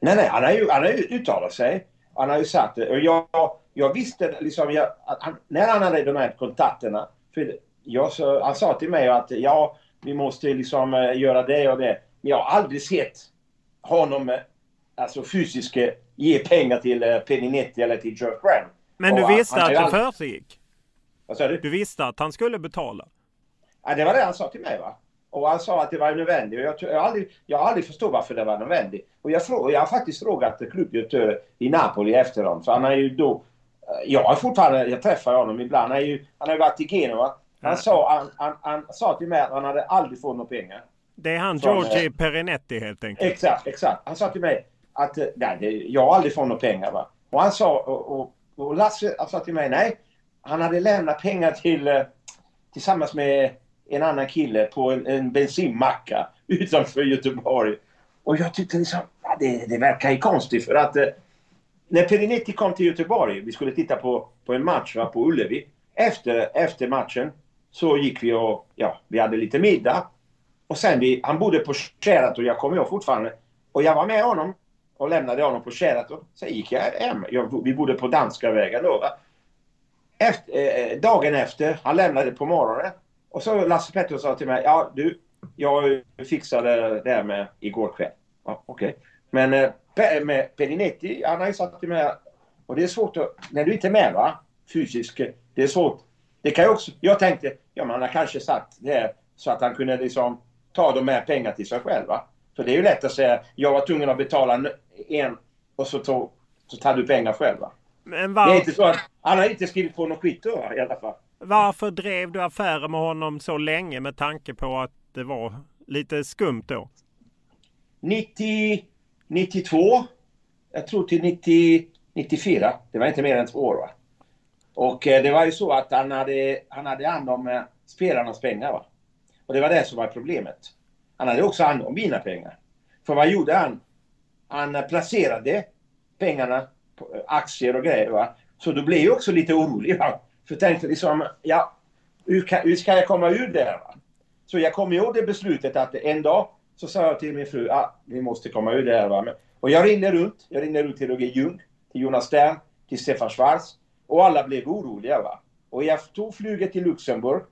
Nej, nej, han har ju, han har ju uttalat sig. Han har ju sagt det. Och jag, jag visste liksom, jag, han, när han hade de här kontakterna. För jag, så, han sa till mig att ja, vi måste liksom uh, göra det och det. Men jag har aldrig sett honom, uh, alltså fysiskt, uh, ge pengar till Peninetti eller till George Graham. Men du och, visste han, att det försiggick? Vad sa du? Du visste att han skulle betala? Ja, det var det han sa till mig va. Och han sa att det var nödvändigt. Och jag, jag, har aldrig, jag har aldrig förstått varför det var nödvändigt. Och jag, frå, jag har faktiskt frågat klubbdirektören i Napoli efter honom. För han har ju då... Jag har fortfarande... Jag träffar honom ibland. Han, är ju, han har ju varit i Genua. Han, sa, han, han, han, sa till mig att han hade aldrig fått några pengar. Det är han Giorgi eh, Perinetti helt enkelt? Exakt, exakt. Han sa till mig att nej, det, jag har aldrig fått några pengar. Va? Och han sa... Och, och, och Lasse han sa till mig nej. Han hade lämnat pengar till... Tillsammans med en annan kille på en, en bensinmacka utanför Göteborg. Och jag tyckte liksom, det, det verkar ju konstigt för att eh, när Perinetti kom till Göteborg, vi skulle titta på, på en match va, på Ullevi. Efter, efter matchen så gick vi och, ja, vi hade lite middag. Och sen vi, han bodde på Sheraton, jag kommer ihåg fortfarande. Och jag var med honom och lämnade honom på Sheraton. Sen gick jag hem. Jag, vi bodde på Danska vägen då. Va? Efter, eh, eh dagen efter, han lämnade på morgonen. Och så Lasse Pettersson sa till mig, ja du, jag fixade det här med igår kväll. Ja, Okej. Okay. Men eh, med Pedinetti, han har ju sagt till mig, och det är svårt att, när du inte är med va, fysiskt, det är svårt. Det kan jag också, jag tänkte, ja men han har kanske sagt det här så att han kunde liksom ta de här pengarna till sig själv va. För det är ju lätt att säga, jag var tvungen att betala en och så, tog, så tar du pengar själv va. Men var... Det är inte så att, han har inte skrivit på något kvitto i alla fall. Varför drev du affärer med honom så länge med tanke på att det var lite skumt då? 90, 92. Jag tror till 90, 94. Det var inte mer än två år. Va? Och eh, det var ju så att han hade, han hade hand om eh, spelarnas pengar. Va? Och det var det som var problemet. Han hade också hand om mina pengar. För vad gjorde han? Han eh, placerade pengarna på aktier och grejer. Va? Så då blev jag också lite orolig. Va? För jag tänkte liksom, ja, hur, kan, hur ska jag komma ur det här? Va? Så jag kom ihåg det beslutet att en dag så sa jag till min fru, ah, vi måste komma ur det här. Va? Och jag ringde runt. Jag ringde runt till Roger Ljung, till Jonas Stern, till Stefan Schwarz. Och alla blev oroliga. Va? Och jag tog flyget till Luxemburg,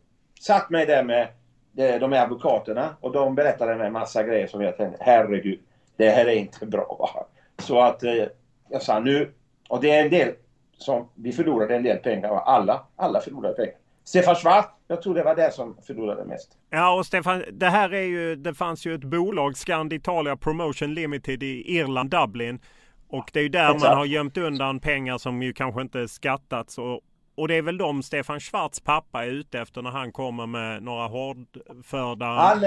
satt mig där med de här advokaterna och de berättade mig en massa grejer som jag tänkte, herregud, det här är inte bra. Va? Så att eh, jag sa nu, och det är en del som vi förlorade en del pengar. Alla, alla förlorade pengar. Stefan Schwarz, jag tror det var det som förlorade mest. Ja och Stefan, det här är ju, det fanns ju ett bolag, Scanditalia Promotion Limited i Irland, Dublin. Och det är ju där Exakt. man har gömt undan pengar som ju kanske inte skattats. Och, och det är väl de Stefan Schwarz pappa är ute efter när han kommer med några hårdförda Han,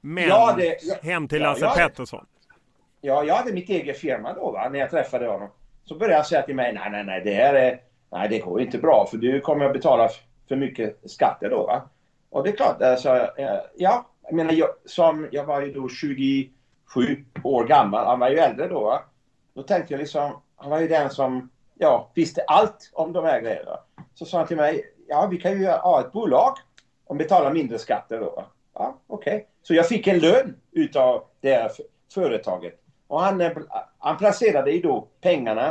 män ja, det- ja, hem till Lasse ja. Pettersson. Ja, jag hade mitt eget firma då va, när jag träffade honom. Så började han säga till mig, nej, nej, nej, det här är, nej, det går inte bra för du kommer att betala för mycket skatter då va. Och det är klart, alltså, ja, jag menar, jag, som, jag var ju då 27 år gammal, han var ju äldre då va. Då tänkte jag liksom, han var ju den som, ja, visste allt om de här grejerna. Så sa han till mig, ja, vi kan ju ha ett bolag och betala mindre skatter då va. Ja, okej. Så jag fick en lön utav det här företaget. Och han, eh, han placerade ju då pengarna.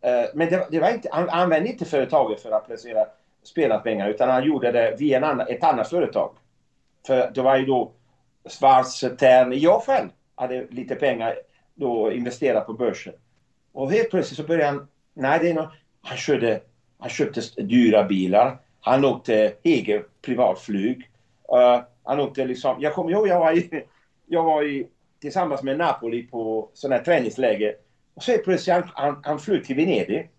eh, Men det, det var inte, han använde inte företaget för att placera spelarpengar utan han gjorde det via en annan, ett annat företag. För det var ju då Schwarztern, jag själv hade lite pengar då investerat på börsen. Och helt plötsligt så började han, nej det är något, han körde, han köpte dyra bilar. Han åkte eget privatflyg. Uh, han åkte liksom, jag kommer ihåg jag var i, jag var i, tillsammans med Napoli på sån här träningsläger. Och så helt plötsligt han, han, han flyr till Venedig.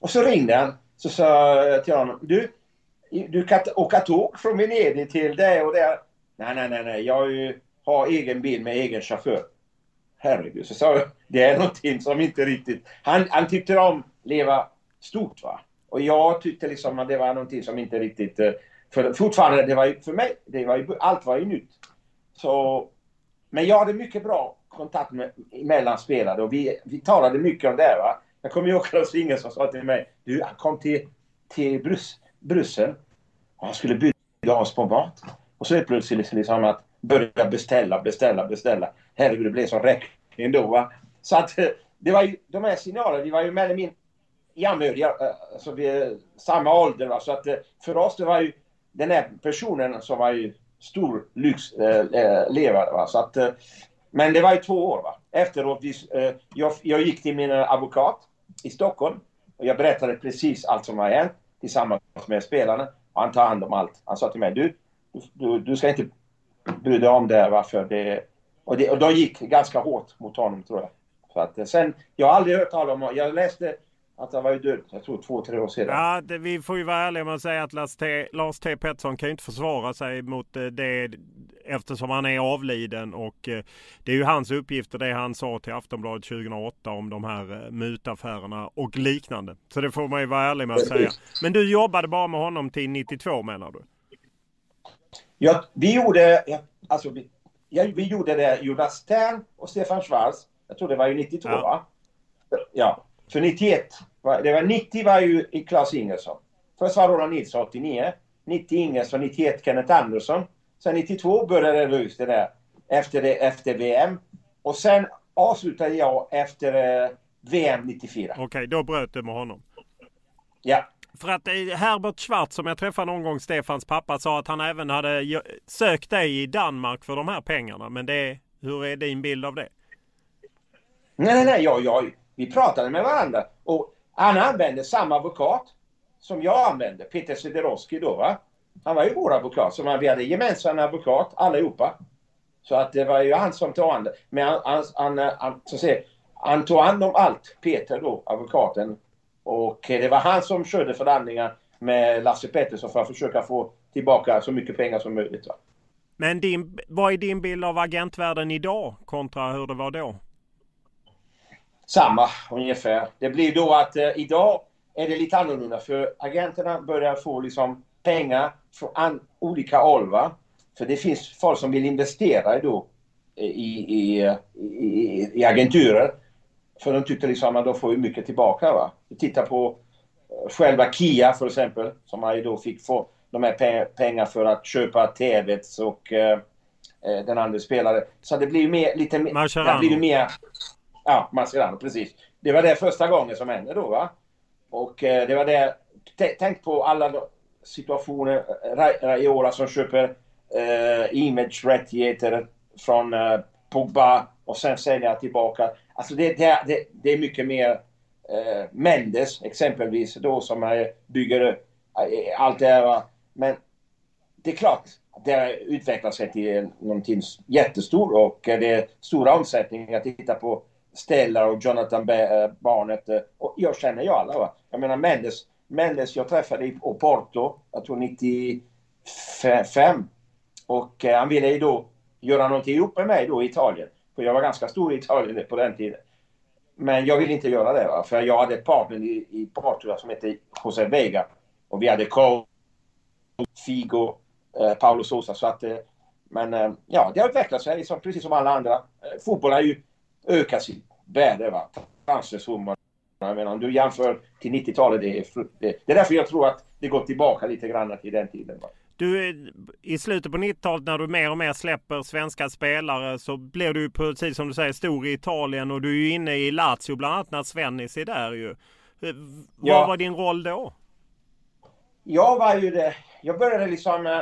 Och så ringde han. Så sa jag till honom, du, du kan åka tåg från Venedig till det och det. Nej, nej, nej, nej. jag har egen bil med egen chaufför. Herregud, så sa jag, det är någonting som inte riktigt... Han, han tyckte om leva stort va. Och jag tyckte liksom att det var någonting som inte riktigt... Eh, för fortfarande, det var ju för mig, det var ju, allt var ju nytt. Så, men jag hade mycket bra kontakt med, mellan spelare och vi, vi talade mycket om det. Va? Jag kommer ihåg Klaus Inge som sa till mig, du han kom till, till Brus, Bryssel och han skulle bjuda oss på mat. Och så helt plötsligt liksom att börja beställa, beställa, beställa. Herregud, det blev som räkning då. Va? Så att eh, det var ju, de här signalerna, vi var ju mer eller mindre jämnödiga, eh, alltså vi är samma ålder. Va? Så att eh, för oss, det var ju den här personen som var ju stor lyxlevare. Eh, eh, va? Så att, eh, men det var ju två år. Va? Efteråt, vi, jag, jag gick till min advokat i Stockholm och jag berättade precis allt som har hänt tillsammans med spelarna. Och han tar hand om allt. Han sa till mig, du, du, du ska inte bry dig om det. här. För det och, det och de gick ganska hårt mot honom tror jag. Så att, sen, jag har aldrig hört talas om, jag läste att han var ju död, jag tror två, tre år sedan. Ja, det, vi får ju vara ärliga med att säga att Lars T, Lars T Pettersson kan ju inte försvara sig mot eh, det eftersom han är avliden och eh, det är ju hans uppgifter det han sa till Aftonbladet 2008 om de här eh, mutaffärerna och liknande. Så det får man ju vara ärlig med att säga. Men du jobbade bara med honom till 92 menar du? Ja, vi gjorde, alltså, vi, ja, vi gjorde det, Jonas Stern och Stefan Schwarz. Jag tror det var ju 92 Ja. va? Ja. För 91, var- det var 90 var ju i Claes Ingesson. Först var Roland Nilsson 89, 90 Ingesson, 91 Kenneth Andersson. Sen 92 började det ut det där efter, det, efter VM. Och sen avslutade jag efter eh, VM 94. Okej, då bröt du med honom. Ja. För att eh, Herbert Schwarz som jag träffade någon gång, Stefans pappa, sa att han även hade sökt dig i Danmark för de här pengarna. Men det, hur är din bild av det? Nej, nej, nej. Jag, jag, vi pratade med varandra. Och han använde samma advokat som jag använde. Peter Sederowski då va. Han var ju vår advokat. Så vi hade gemensam advokat allihopa. Så att det var ju han som tog hand Men han, han, han, han, så att säga, han tog hand om allt. Peter då, advokaten. Och det var han som körde förhandlingar med Lasse Pettersson för att försöka få tillbaka så mycket pengar som möjligt. Va? Men din, vad är din bild av agentvärlden idag kontra hur det var då? Samma ungefär. Det blir då att eh, idag är det lite annorlunda för agenterna börjar få liksom pengar från olika håll. Va? För det finns folk som vill investera då i, i, i, i agenturer. För de tyckte liksom att de får mycket tillbaka. Va? Vi tittar på eh, själva Kia för exempel som man ju då fick få de här pe- pengar för att köpa Tevez och eh, eh, den andra spelare. Så det blir mer, lite mer... Mascherano. Det blir mer... Ja, Mascherano, precis. Det var det första gången som hände då va. Och eh, det var det... Tänk på alla situationer, eh, Raiola som köper eh, image-rättigheter från eh, Pogba och sen säljer tillbaka. Alltså det, det, det, är mycket mer eh, Mendes exempelvis då som eh, bygger eh, allt det här va, Men det är klart, det har utvecklat sig till någonting jättestort och eh, det är stora omsättningar. Jag tittar på Stellar och Jonathan eh, barnet. Eh, och jag känner ju alla. Va? Jag menar Mendes, Mendes jag träffade i Porto, jag tror 95. Och eh, han ville ju då göra någonting ihop med mig då i Italien. För jag var ganska stor i Italien på den tiden. Men jag ville inte göra det. Va? För jag hade ett partner i, i Portugal som hette José Vega. Och vi hade Cole, Figo, eh, Paulo Sosa. Så att, eh, men eh, ja, det har utvecklat sig liksom, precis som alla andra. Eh, fotboll har ju ökat sitt värde. Va? Transfersummor. Jag menar, om du jämför till 90-talet, det är, det, det är därför jag tror att det går tillbaka lite grann till den tiden. Va? Du, I slutet på 90-talet när du mer och mer släpper svenska spelare så blir du precis som du säger stor i Italien och du är ju inne i Lazio bland annat när Svennis är där ju. Vad ja. var din roll då? Jag var ju det. Jag började liksom uh,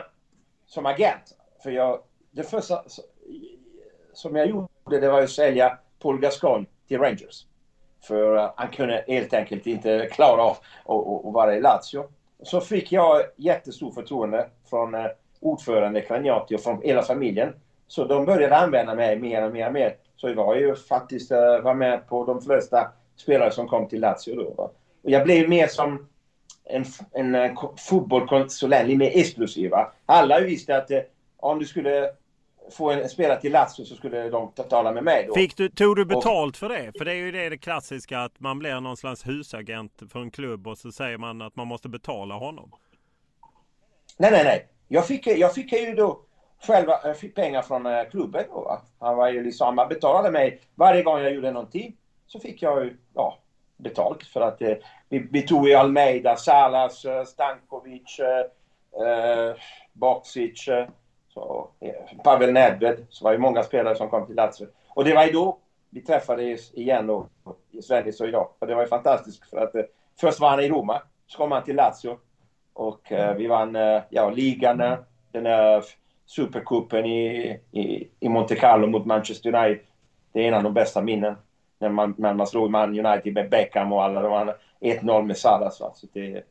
som agent. För jag, det första som jag gjorde det var att sälja Paul Gascoigne till Rangers. För eh, han kunde helt enkelt inte klara av att vara i Lazio så fick jag jättestort förtroende från eh, ordförande Craniati och från hela familjen. Så de började använda mig mer och mer och mer. Så jag var ju faktiskt eh, var med på de flesta spelare som kom till Lazio då. Va? Och jag blev mer som en, en, fotbollskonsulent, lite mer exklusiv. Alla visste att eh, om du skulle få en spelare till Lazio så skulle de tala med mig. Då. Fick du, tog du betalt för det? För det är ju det, det klassiska att man blir någon slags husagent för en klubb och så säger man att man måste betala honom. Nej, nej, nej. Jag fick, jag fick ju då själva jag fick pengar från eh, klubben. Då, va? Han var ju liksom, han betalade mig varje gång jag gjorde någonting. Så fick jag ju, ja, betalt för att eh, vi, vi tog ju Almeida, Salas, eh, Stankovic, eh, eh Boxic, eh, så, Pavel Nedved, så var det många spelare som kom till Lazio. Och det var ju då vi träffades igen då, i Sverige så idag. Och det var ju fantastiskt för att eh, först var han i Roma, så kom han till Lazio. Och eh, vi vann eh, ja, ligan, eh, den här supercupen i, i, i Monte Carlo mot Manchester United. Det är en av de bästa minnen. När man, när man slog Man United med Beckham och alla. de andra. 1-0 med Salas. Så det,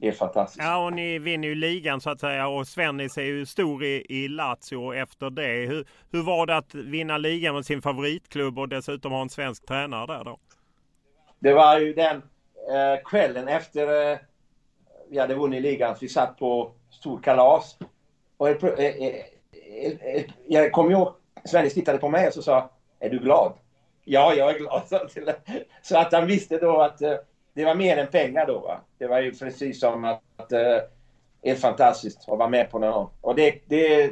det är fantastiskt. Ja, och ni vinner ju ligan så att säga och Svennis är ju stor i, i Lazio efter det. Hur, hur var det att vinna ligan med sin favoritklubb och dessutom ha en svensk tränare där då? Det var ju den eh, kvällen efter eh, vi hade vunnit ligan. Vi satt på stor kalas. Och eh, eh, eh, jag kommer ihåg, Svennis tittade på mig och så sa Är du glad? Ja, jag är glad. Så att han visste då att det var mer än pengar då. Va? Det var ju precis som att... att uh, är fantastiskt att vara med på någon. Och det, det,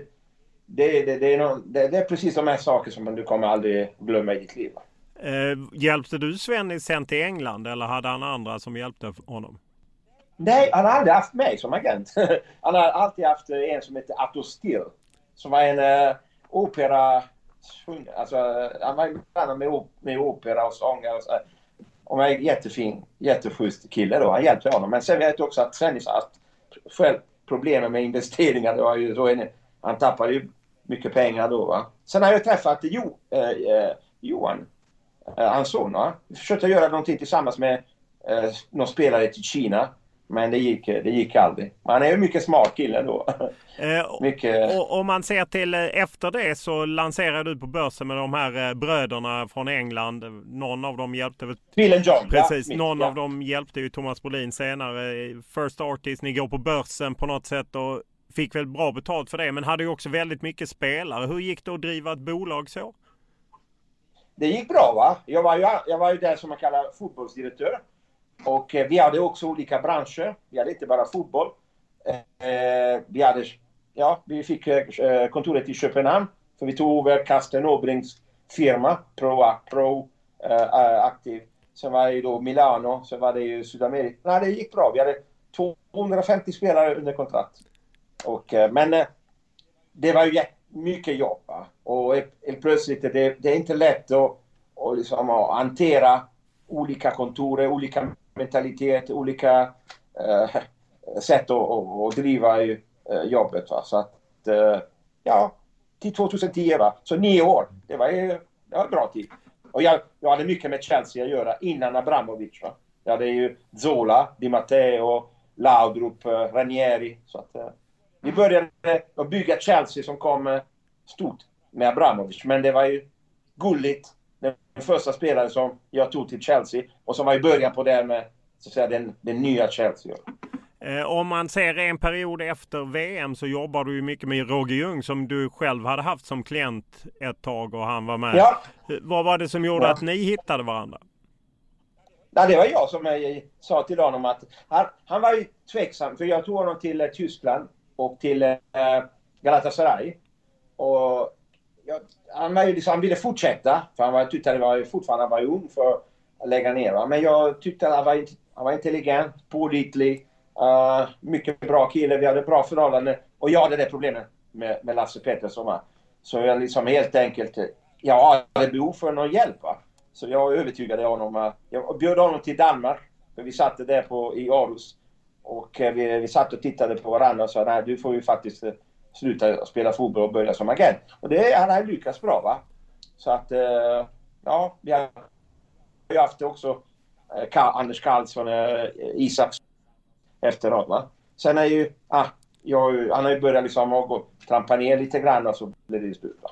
det, det, det, är någon, det, det, är precis de här sakerna som du kommer aldrig glömma i ditt liv. Eh, hjälpte du Sven sen till England eller hade han andra som hjälpte honom? Nej, han har aldrig haft mig som agent. han har alltid haft en som heter Atto Still. Som var en uh, opera... Alltså, han var med, med opera och sånger och så. Och är en jättefin, jätteschysst kille då. Han hjälpte honom. Men sen vet jag också att Svennis har haft själv problem med investeringar. Det var ju så en, han tappade ju mycket pengar då. Va? Sen har jag träffat jo, eh, eh Johan, eh, hans son. Va? Vi försökte göra någonting tillsammans med eh, någon spelare till Kina. Men det gick, det gick aldrig. Han är ju mycket smart kille då. Eh, mycket... och, om man ser till eh, efter det så lanserade du på börsen med de här eh, bröderna från England. Någon av dem hjälpte väl... Bill and John. Precis. Ja, Någon ja. av dem hjälpte ju Thomas Brolin senare. First Artist, ni går på börsen på något sätt och fick väl bra betalt för det. Men hade ju också väldigt mycket spelare. Hur gick det att driva ett bolag så? Det gick bra va. Jag var ju, jag var ju den som man kallar fotbollsdirektör. Och eh, vi hade också olika branscher. Vi hade inte bara fotboll. Eh, eh, vi, hade, ja, vi fick kontoret i Köpenhamn. För vi tog över Carsten Åbrings firma, Pro, Pro Aktiv. Sen var det då Milano, sen var det ju Sydamerika. Nej, det gick bra. Vi hade 250 spelare under kontrakt. Och, men det var ju mycket jobb. Va? Och helt plötsligt, det, det är inte lätt att, att, liksom, att hantera olika kontor, olika mentalitet, olika eh, sätt att, att, att driva eh, jobbet. Va? Så att, eh, ja, till 2010 va. Så nio år. Det var ju det var en bra tid. Och jag, jag hade mycket med Chelsea att göra innan Abramovic. Va? Jag hade ju Zola, Di Matteo, Laudrup, Ranieri. Så att, vi började att bygga Chelsea som kom stort med Abramovic. Men det var ju gulligt. Första spelaren som jag tog till Chelsea och som var i början på det med så att säga, den, den nya Chelsea. Eh, om man ser en period efter VM så jobbar du ju mycket med Roger Ljung som du själv hade haft som klient ett tag och han var med. Ja. Vad var det som gjorde Ja. att ni hittade varandra? Ja, det var jag som eh, sa till honom att han, han var ju tveksam för jag tog honom till eh, Tyskland och till Galatasaray. Och jag, han, var ju liksom, han ville fortsätta för han var, tyckte det var fortfarande han var ung för att lägga ner. Va? Men jag tyckte att han var, han var intelligent, pålitlig, uh, mycket bra kille. Vi hade bra förhållanden. Och jag hade det problemet med, med Lasse Pettersson. Va? Så jag liksom helt enkelt, jag hade behov för någon hjälp. Va? Så jag övertygade honom. Uh, Jag bjöd honom till Danmark. För vi satt där på, i Aarhus. Och uh, vi, vi satt och tittade på varandra och sa nej du får ju faktiskt sluta spela fotboll och börja som agent. Och det han har lyckats bra va. Så att eh, ja, vi har ju haft också eh, Anders Karlsson, eh, Isak efteråt va. Sen är ju, ah, jag, han har ju börjat liksom gå, trampa ner lite grann och så blir det slut va.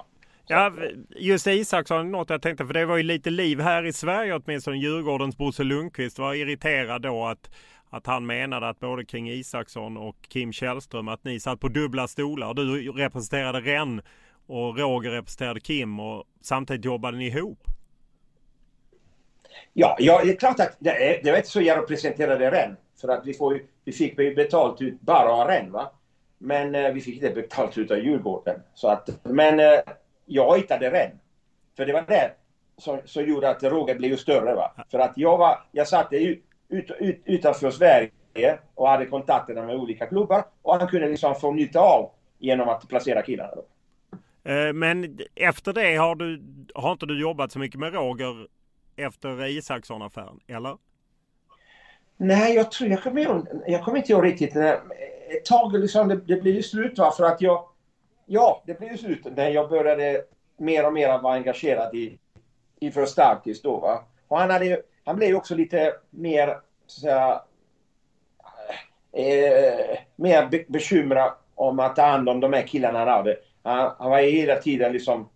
Ja, just Isaksson, något jag tänkte, för det var ju lite liv här i Sverige åtminstone. Djurgårdens Bosse Lundqvist var irriterad då att, att han menade att både kring Isaksson och Kim Källström att ni satt på dubbla stolar. Du representerade Renn och Roger representerade Kim och samtidigt jobbade ni ihop. Ja, ja, det är klart att det, det var inte så jag representerade Rennes. För att vi, får ju, vi fick ju betalt ut bara av Rennes va. Men eh, vi fick inte betalt ut av Djurgården. Så att, men eh, jag hittade Rennes. För det var det som, som gjorde att Roger blev ju större va. För att jag var, jag satt ut, ut, ut, utanför Sverige och hade kontakterna med olika klubbar. Och han kunde liksom få nytta av genom att placera killarna då. Eh, Men efter det har, du, har inte du jobbat så mycket med Roger efter Isaksson-affären, eller? Nej, jag tror, jag kommer, ihåg, jag kommer inte ihåg riktigt. när- Ett tag liksom, det, det blev ju slut va, för att jag... Ja, det blev ju slut när jag började mer och mer vara engagerad i, i för Starkis då va. Och han, hade, ju- han blev ju också lite mer, så att säga, eh, mer be, bekymrad om att ta hand om de här killarna han hade. Han, han var ju hela tiden liksom...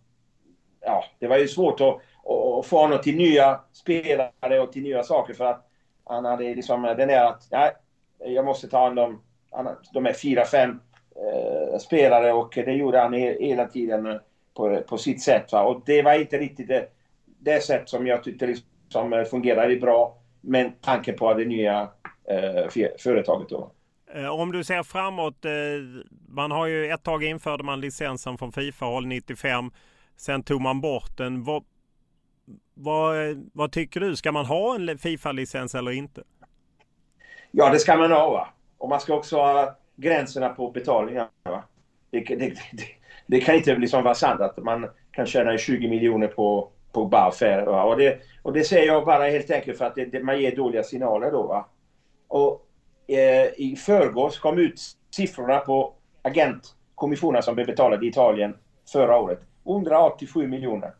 Ja, det var ju svårt att, att få honom till nya spelare och till nya saker för att han hade liksom den där att nej, jag måste ta hand om de här fyra, fem eh, spelare och det gjorde han hela tiden på, på sitt sätt. Va? Och det var inte riktigt det, det sätt som jag tyckte liksom eh, fungerade bra med tanke på det nya eh, företaget då. Eh, Om du ser framåt, man har ju ett tag införde man licensen från Fifa-håll 95. Sen tog man bort den. Vad, vad, vad tycker du? Ska man ha en Fifa-licens eller inte? Ja, det ska man ha. Va? Och man ska också ha gränserna på betalningar. Va? Det, det, det, det kan inte liksom vara sant att man kan tjäna 20 miljoner på, på bara affärer. Och, det, och det säger jag bara helt enkelt för att det, det, man ger dåliga signaler då. Va? Och eh, i förrgår kom ut siffrorna på agentkommissionen som blev betalade i Italien förra året. 187 miljoner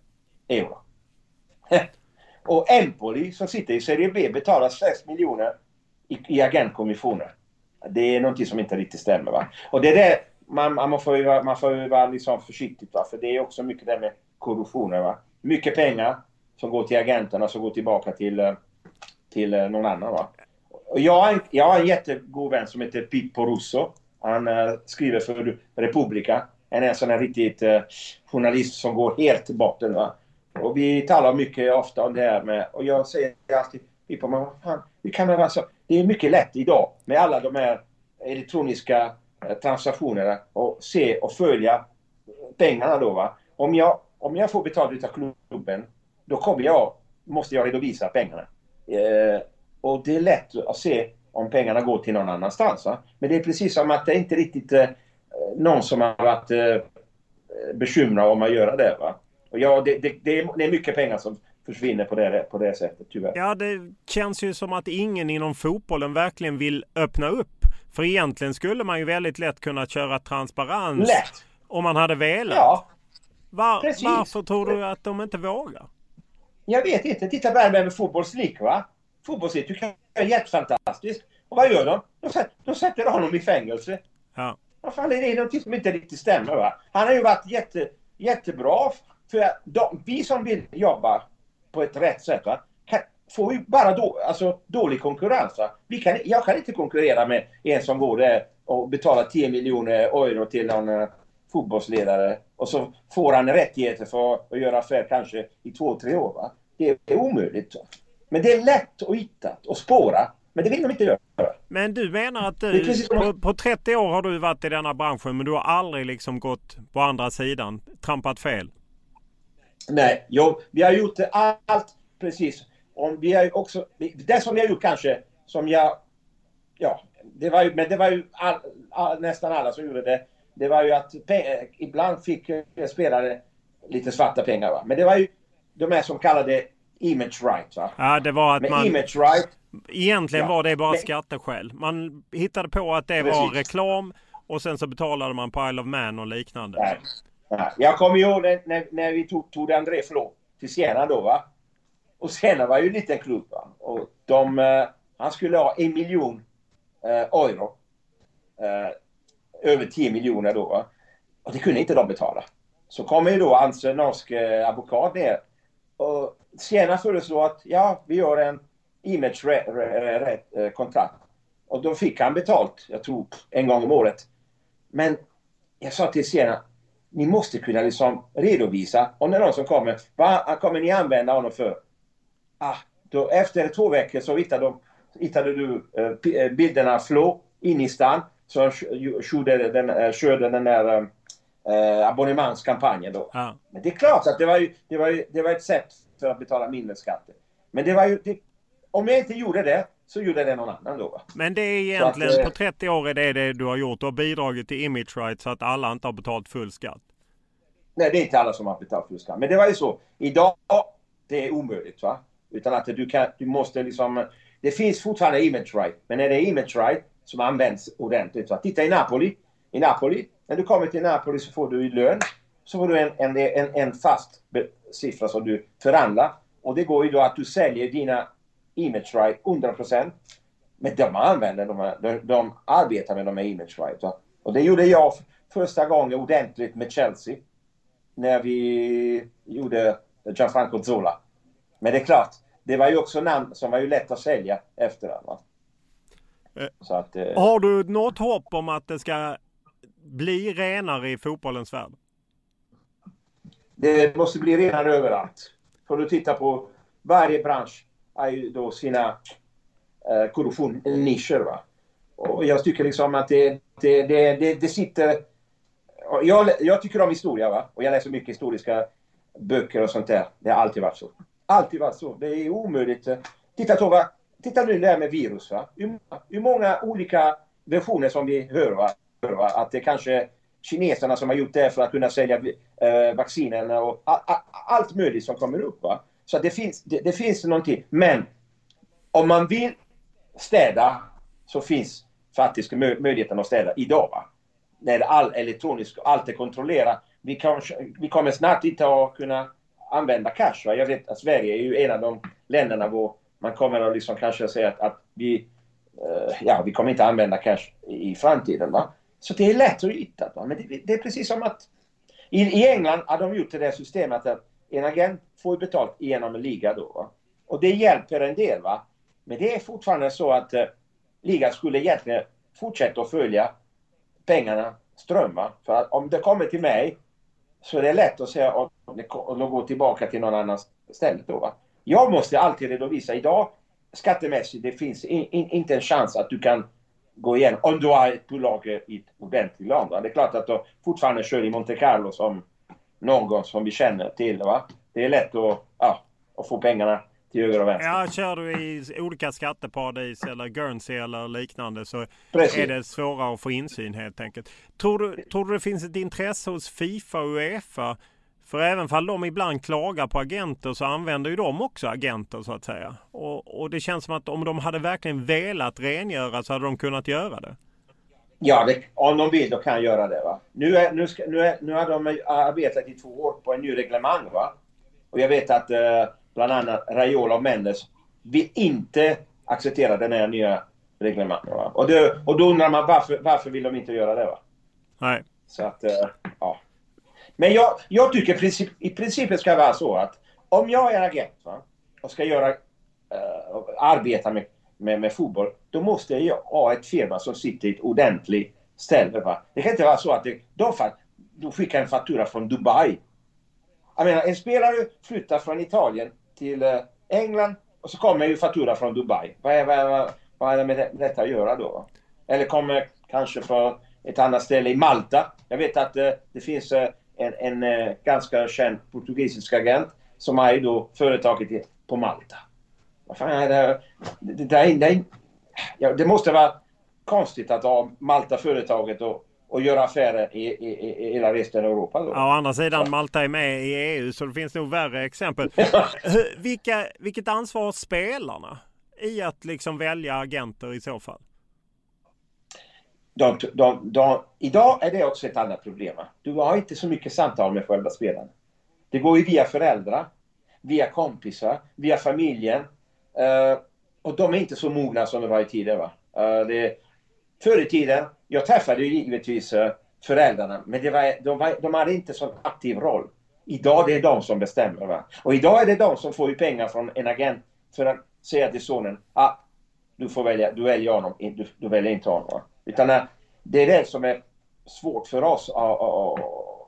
euro. och Empoli som sitter i Serie B betalar 6 miljoner i, i agentkommissionen. Det är någonting som inte riktigt stämmer. Va? Och det är det man, man får ju vara, man får ju vara liksom försiktig. Va? För det är också mycket det med korruptionen. Va? Mycket pengar som går till agenterna som går tillbaka till, eh, till eh, någon annan. Va? Och jag, har en, jag har en jättegod vän som heter Pippo Russo. Han eh, skriver för Republica. Han är en sån här riktigt eh, journalist som går helt till botten. Va? Och vi talar mycket ofta om det här med... Och jag säger alltid Pippo, men vad fan, det kan vara så. Det är mycket lätt idag med alla de här elektroniska eh, transaktionerna och se och följa pengarna då va. Om jag, om jag får betalt av klubben, då kommer jag, måste jag redovisa pengarna. Eh, och det är lätt att se om pengarna går till någon annanstans. Va? Men det är precis som att det är inte riktigt eh, någon som har varit eh, bekymrad om att göra det. Va? Och ja, det, det, det, är, det är mycket pengar som försvinner på det, på det sättet tyvärr. Ja, det känns ju som att ingen inom fotbollen verkligen vill öppna upp. För egentligen skulle man ju väldigt lätt kunna köra transparens. Lätt. Om man hade velat. Ja, Var, precis. varför tror du att de inte vågar? Jag vet inte. Titta bara med Fotbolls League va. Fotbolls League tycker jag är jättefantastiskt. Och vad gör de? De sätter, de sätter honom i fängelse. Ja. Vad fan, det är något som inte riktigt stämmer va? Han har ju varit jätte, jättebra. För de, vi som vill jobba på ett rätt sätt va? Kan, får vi bara då, alltså, dålig konkurrens. Va? Vi kan, jag kan inte konkurrera med en som går där och betalar 10 miljoner euro till någon uh, fotbollsledare och så får han rättigheter för att göra affär kanske i två, tre år. Va? Det är omöjligt. Men det är lätt att hitta och spåra. Men det vill de inte göra. Men du menar att du, på, på 30 år har du varit i denna branschen men du har aldrig liksom gått på andra sidan, trampat fel? Nej, jo, vi har gjort allt precis. Om vi har också, det som har gjort kanske, som jag... Ja, det var ju, men det var ju all, all, nästan alla som gjorde det. Det var ju att ibland fick spelare lite svarta pengar. Va? Men det var ju de här som kallade image right. Va? Ja, det var att Med man... image right. Egentligen Ja, var det bara men- skatteskäl. Man hittade på att det var Precis. reklam och sen så betalade man på Isle of Man och liknande. Nej. Nej. Jag kommer ihåg när, när, när vi tog, tog André Flo till Siena då va. Och Siena var ju en liten klubb va. Och de, eh, han skulle ha en miljon eh, euro. Eh, över 10 miljoner då. Och det kunde inte de betala. Så kommer ju då hans norske eh, advokat ner. Och Siena föreslår att ja, vi gör en image re, re, re, re, eh, kontrakt. Och då fick han betalt, jag tror en gång om året. Men jag sa till Siena, ni måste kunna liksom redovisa om det är någon som kommer. Vad ah, kommer ni använda honom för? Ah, då, efter två veckor så hittade, de, hittade du eh, eh bilderna Flå, Flo in i stan. Så han kö- körde den, eh, körde den där eh, abonnemangskampanjen då. Ja. Men det är klart att det var, ju, det, var ju, det var ett sätt för att betala mindre skatter. Men det var ju... Det, om jag inte gjorde det så gjorde det någon annan då. Men det är Så att, egentligen eh, på 30 år är det det du har gjort. Du har bidragit till image rights så att alla inte har betalt full skatt. Nej, det är inte alla som har betalt full skatt. Men det var ju så. Idag, det är omöjligt va. Utan att du kan, du måste liksom... Det finns fortfarande image right. Men när det är image right som används ordentligt. Va? Titta i Napoli. I Napoli, när du kommer till Napoli så får du i lön. Så får du en, en, en, en fast siffra som du förhandlar. Och det går ju då att du säljer dina image right 100%. Men de använder de, här- de, de arbetar med de här image right. Va? Och det gjorde jag första gången ordentligt med Chelsea. När vi gjorde Gianfranco Zola. Men det är klart, det var ju också namn som var ju lätt att sälja efter. Va? Så att, eh, Har du något hopp om att det ska bli renare i fotbollens värld? det måste bli renare överallt. Får du titta på varje bransch har ju då sina eh, korruptionnischer. Va? Och jag tycker liksom att det, det, det, det, det sitter... Jag, jag tycker om historia va? och jag läser mycket historiska böcker och sånt där. Det har alltid varit så. Alltid varit så. Det är omöjligt. Titta Tova, titta nu det här med virus. Va? Hur, hur många olika versioner som vi hör, va? hör va? att det kanske är kineserna som har gjort det för att kunna sälja eh, vaccinerna och a, a, allt möjligt som kommer upp. Va? Så det, finns, det, det finns någonting. Men om man vill städa så finns faktiskt mö- möjligheten att städa idag. Va? När all elektronisk, allt är kontrollerat. Vi, kan, vi kommer snart inte att kunna använda cash. Va? Jag vet att Sverige är ju en av de länderna man kommer att liksom kanske säga att, att vi, eh, ja, vi kommer inte använda cash i, i framtiden. Va? Så det är lätt att hitta. Va? Men det, det är precis som att i, i England har de gjort det där systemet att en agent får betalt genom en liga då. Va? Och det hjälper en del. va. Men det är fortfarande så att eh, ligan skulle egentligen fortsätta att följa pengarna strömma. För att om det kommer till mig så är det lätt att säga att de går tillbaka till någon annan ställe då. Va? Jag måste alltid redovisa. Idag skattemässigt det finns in, in, inte en chans att du kan gå igenom om du har ett bolag i ett ordentligt land. Va? Det är klart att du fortfarande kör i Monte Carlo som någon som vi känner till. Va? Det är lätt att, ja, att få pengarna till höger och vänster. Ja, kör du i olika skatteparadis eller Guernsey eller liknande så Precis. är det svårare att få insyn helt enkelt. Tror du, tror du det finns ett intresse hos Fifa och Uefa? För även fall de ibland klagar på agenter så använder ju de också agenter så att säga. Och, och det känns som att om de hade verkligen velat rengöra så hade de kunnat göra det. Ja, det, om de vill då kan jag göra det. Va? Nu, är, nu, ska, nu, är, nu har de arbetat i två år på en ny reglemang. Va? Och jag vet att eh, bland annat Raiola och Mendes vill inte acceptera den här nya reglemang. Va? Och, det, och då undrar man varför, varför vill de inte göra det? Va? Nej. Så att, eh, ja. Men jag, jag tycker princip, i princip ska det vara så att om jag är agent va, och ska göra, uh, arbeta med, med, med, fotboll, då måste jag ha ett firma som sitter i ett ordentligt ställe. Va? Det kan inte vara så att det, de, de skickar en faktura från Dubai. Jag menar, en spelare flyttar från Italien till uh, England och så kommer ju faktura från Dubai. Vad är, vad, vad är det med detta att göra då? Eller kommer kanske från ett annat ställe i Malta. Jag vet att uh, det finns uh, en, en uh, ganska känd portugisisk agent som är då företaget på Malta. Vad fan är det? Det, det, det, ja, det måste vara konstigt att ha Malta-företaget och, och göra affärer i, i, i hela resten av Europa. Då. Ja, å andra sidan Malta är med i EU så det finns nog värre exempel. Vilka, vilket ansvar har spelarna i att liksom välja agenter i så fall? De, de, de, idag är det också ett annat problem. Du har inte så mycket samtal med själva spelarna. Det går ju via föräldrar, via kompisar, via familjen. Uh, och de är inte så mogna som de var i tiden. Va? Uh, det, förr i tiden, jag träffade ju givetvis uh, föräldrarna, men det var, de, var, de hade inte så aktiv roll. Idag det är de som bestämmer. Va? Och idag är det de som får pengar från en agent för att säga till sonen, ah, du får välja, du väljer honom, du, du väljer inte honom. Va? Utan det är det som är svårt för oss att, att,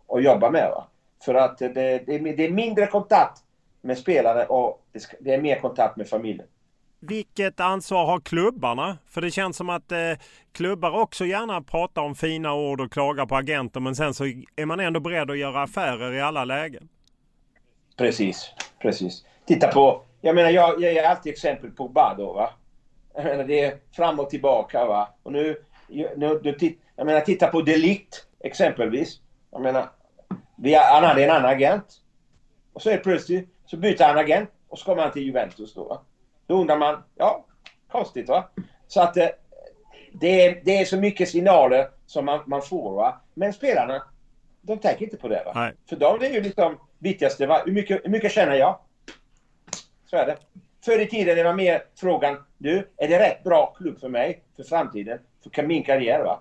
att jobba med. Va? För att det, det, är mindre kontakt med spelare och det är mer kontakt med familjen. Vilket ansvar har klubbarna? För det känns som att eh, klubbar också gärna pratar om fina ord och klagar på agenter men sen så är man ändå beredd att göra affärer i alla lägen. Precis, precis. Titta på, jag menar jag, jag ger alltid exempel på Bado va. Jag menar det är fram och tillbaka va. Och nu, jag menar titta på Delict exempelvis. Jag menar han hade en annan agent. Och så är plötsligt så byter han agent och så kommer han till Juventus då. Va? Då undrar man, ja, konstigt va? Så att eh, det, är, det är så mycket signaler som man, man får va. Men spelarna, de tänker inte på det va. Nej. För det är ju liksom viktigaste, va? Hur, mycket, hur mycket tjänar jag? Så är det. Förr i tiden det var mer frågan, du, är det rätt bra klubb för mig för framtiden? För min karriär va?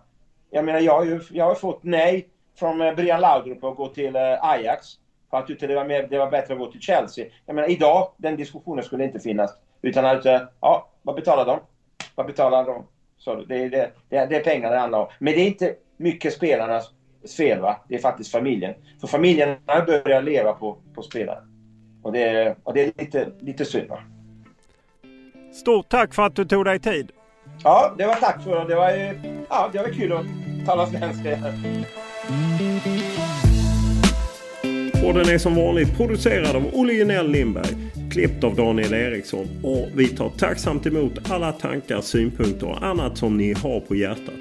Jag menar jag har ju jag har fått nej från eh, Brian Laudrup att gå till eh, Ajax. För han tyckte det var, mer, det var bättre att gå till Chelsea. Jag menar idag, den diskussionen skulle inte finnas. Utan att, eh, ja, vad betalar de? Vad betalar de? Så det, är, det, det, det är pengar det handlar om. Men det är inte mycket spelarnas fel va? Det är faktiskt familjen. För familjen har börjat leva på, på spelarna. Och det, och det är lite, lite synd va? Stort tack för att du tog dig tid. Ja, det var tack för det. Det var, ja, det var kul att tala svenska. igen. Podden är som vanligt producerad av Olle Junell Lindberg, klippt av Daniel Eriksson och vi tar tacksamt emot alla tankar, synpunkter och annat som ni har på hjärtat.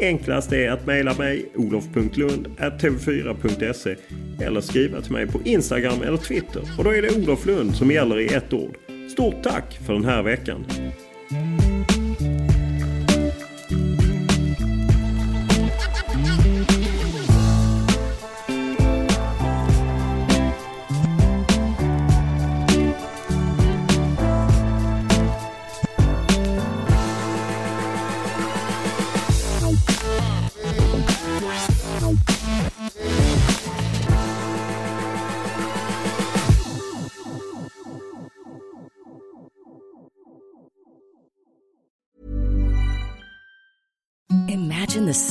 Enklast är att mejla mig olof.lund.tv4.se eller skriva till mig på Instagram eller Twitter och då är det Olof Lund som gäller i ett ord. Stort tack för den här veckan!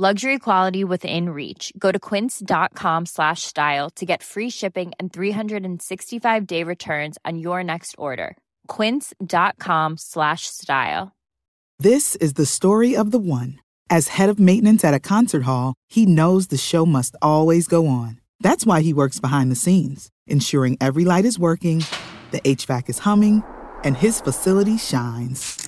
Luxury quality within reach. Go to quince.com slash style to get free shipping and 365 day returns on your next order. Quince.com slash style. This is the story of the one. As head of maintenance at a concert hall, he knows the show must always go on. That's why he works behind the scenes, ensuring every light is working, the HVAC is humming, and his facility shines.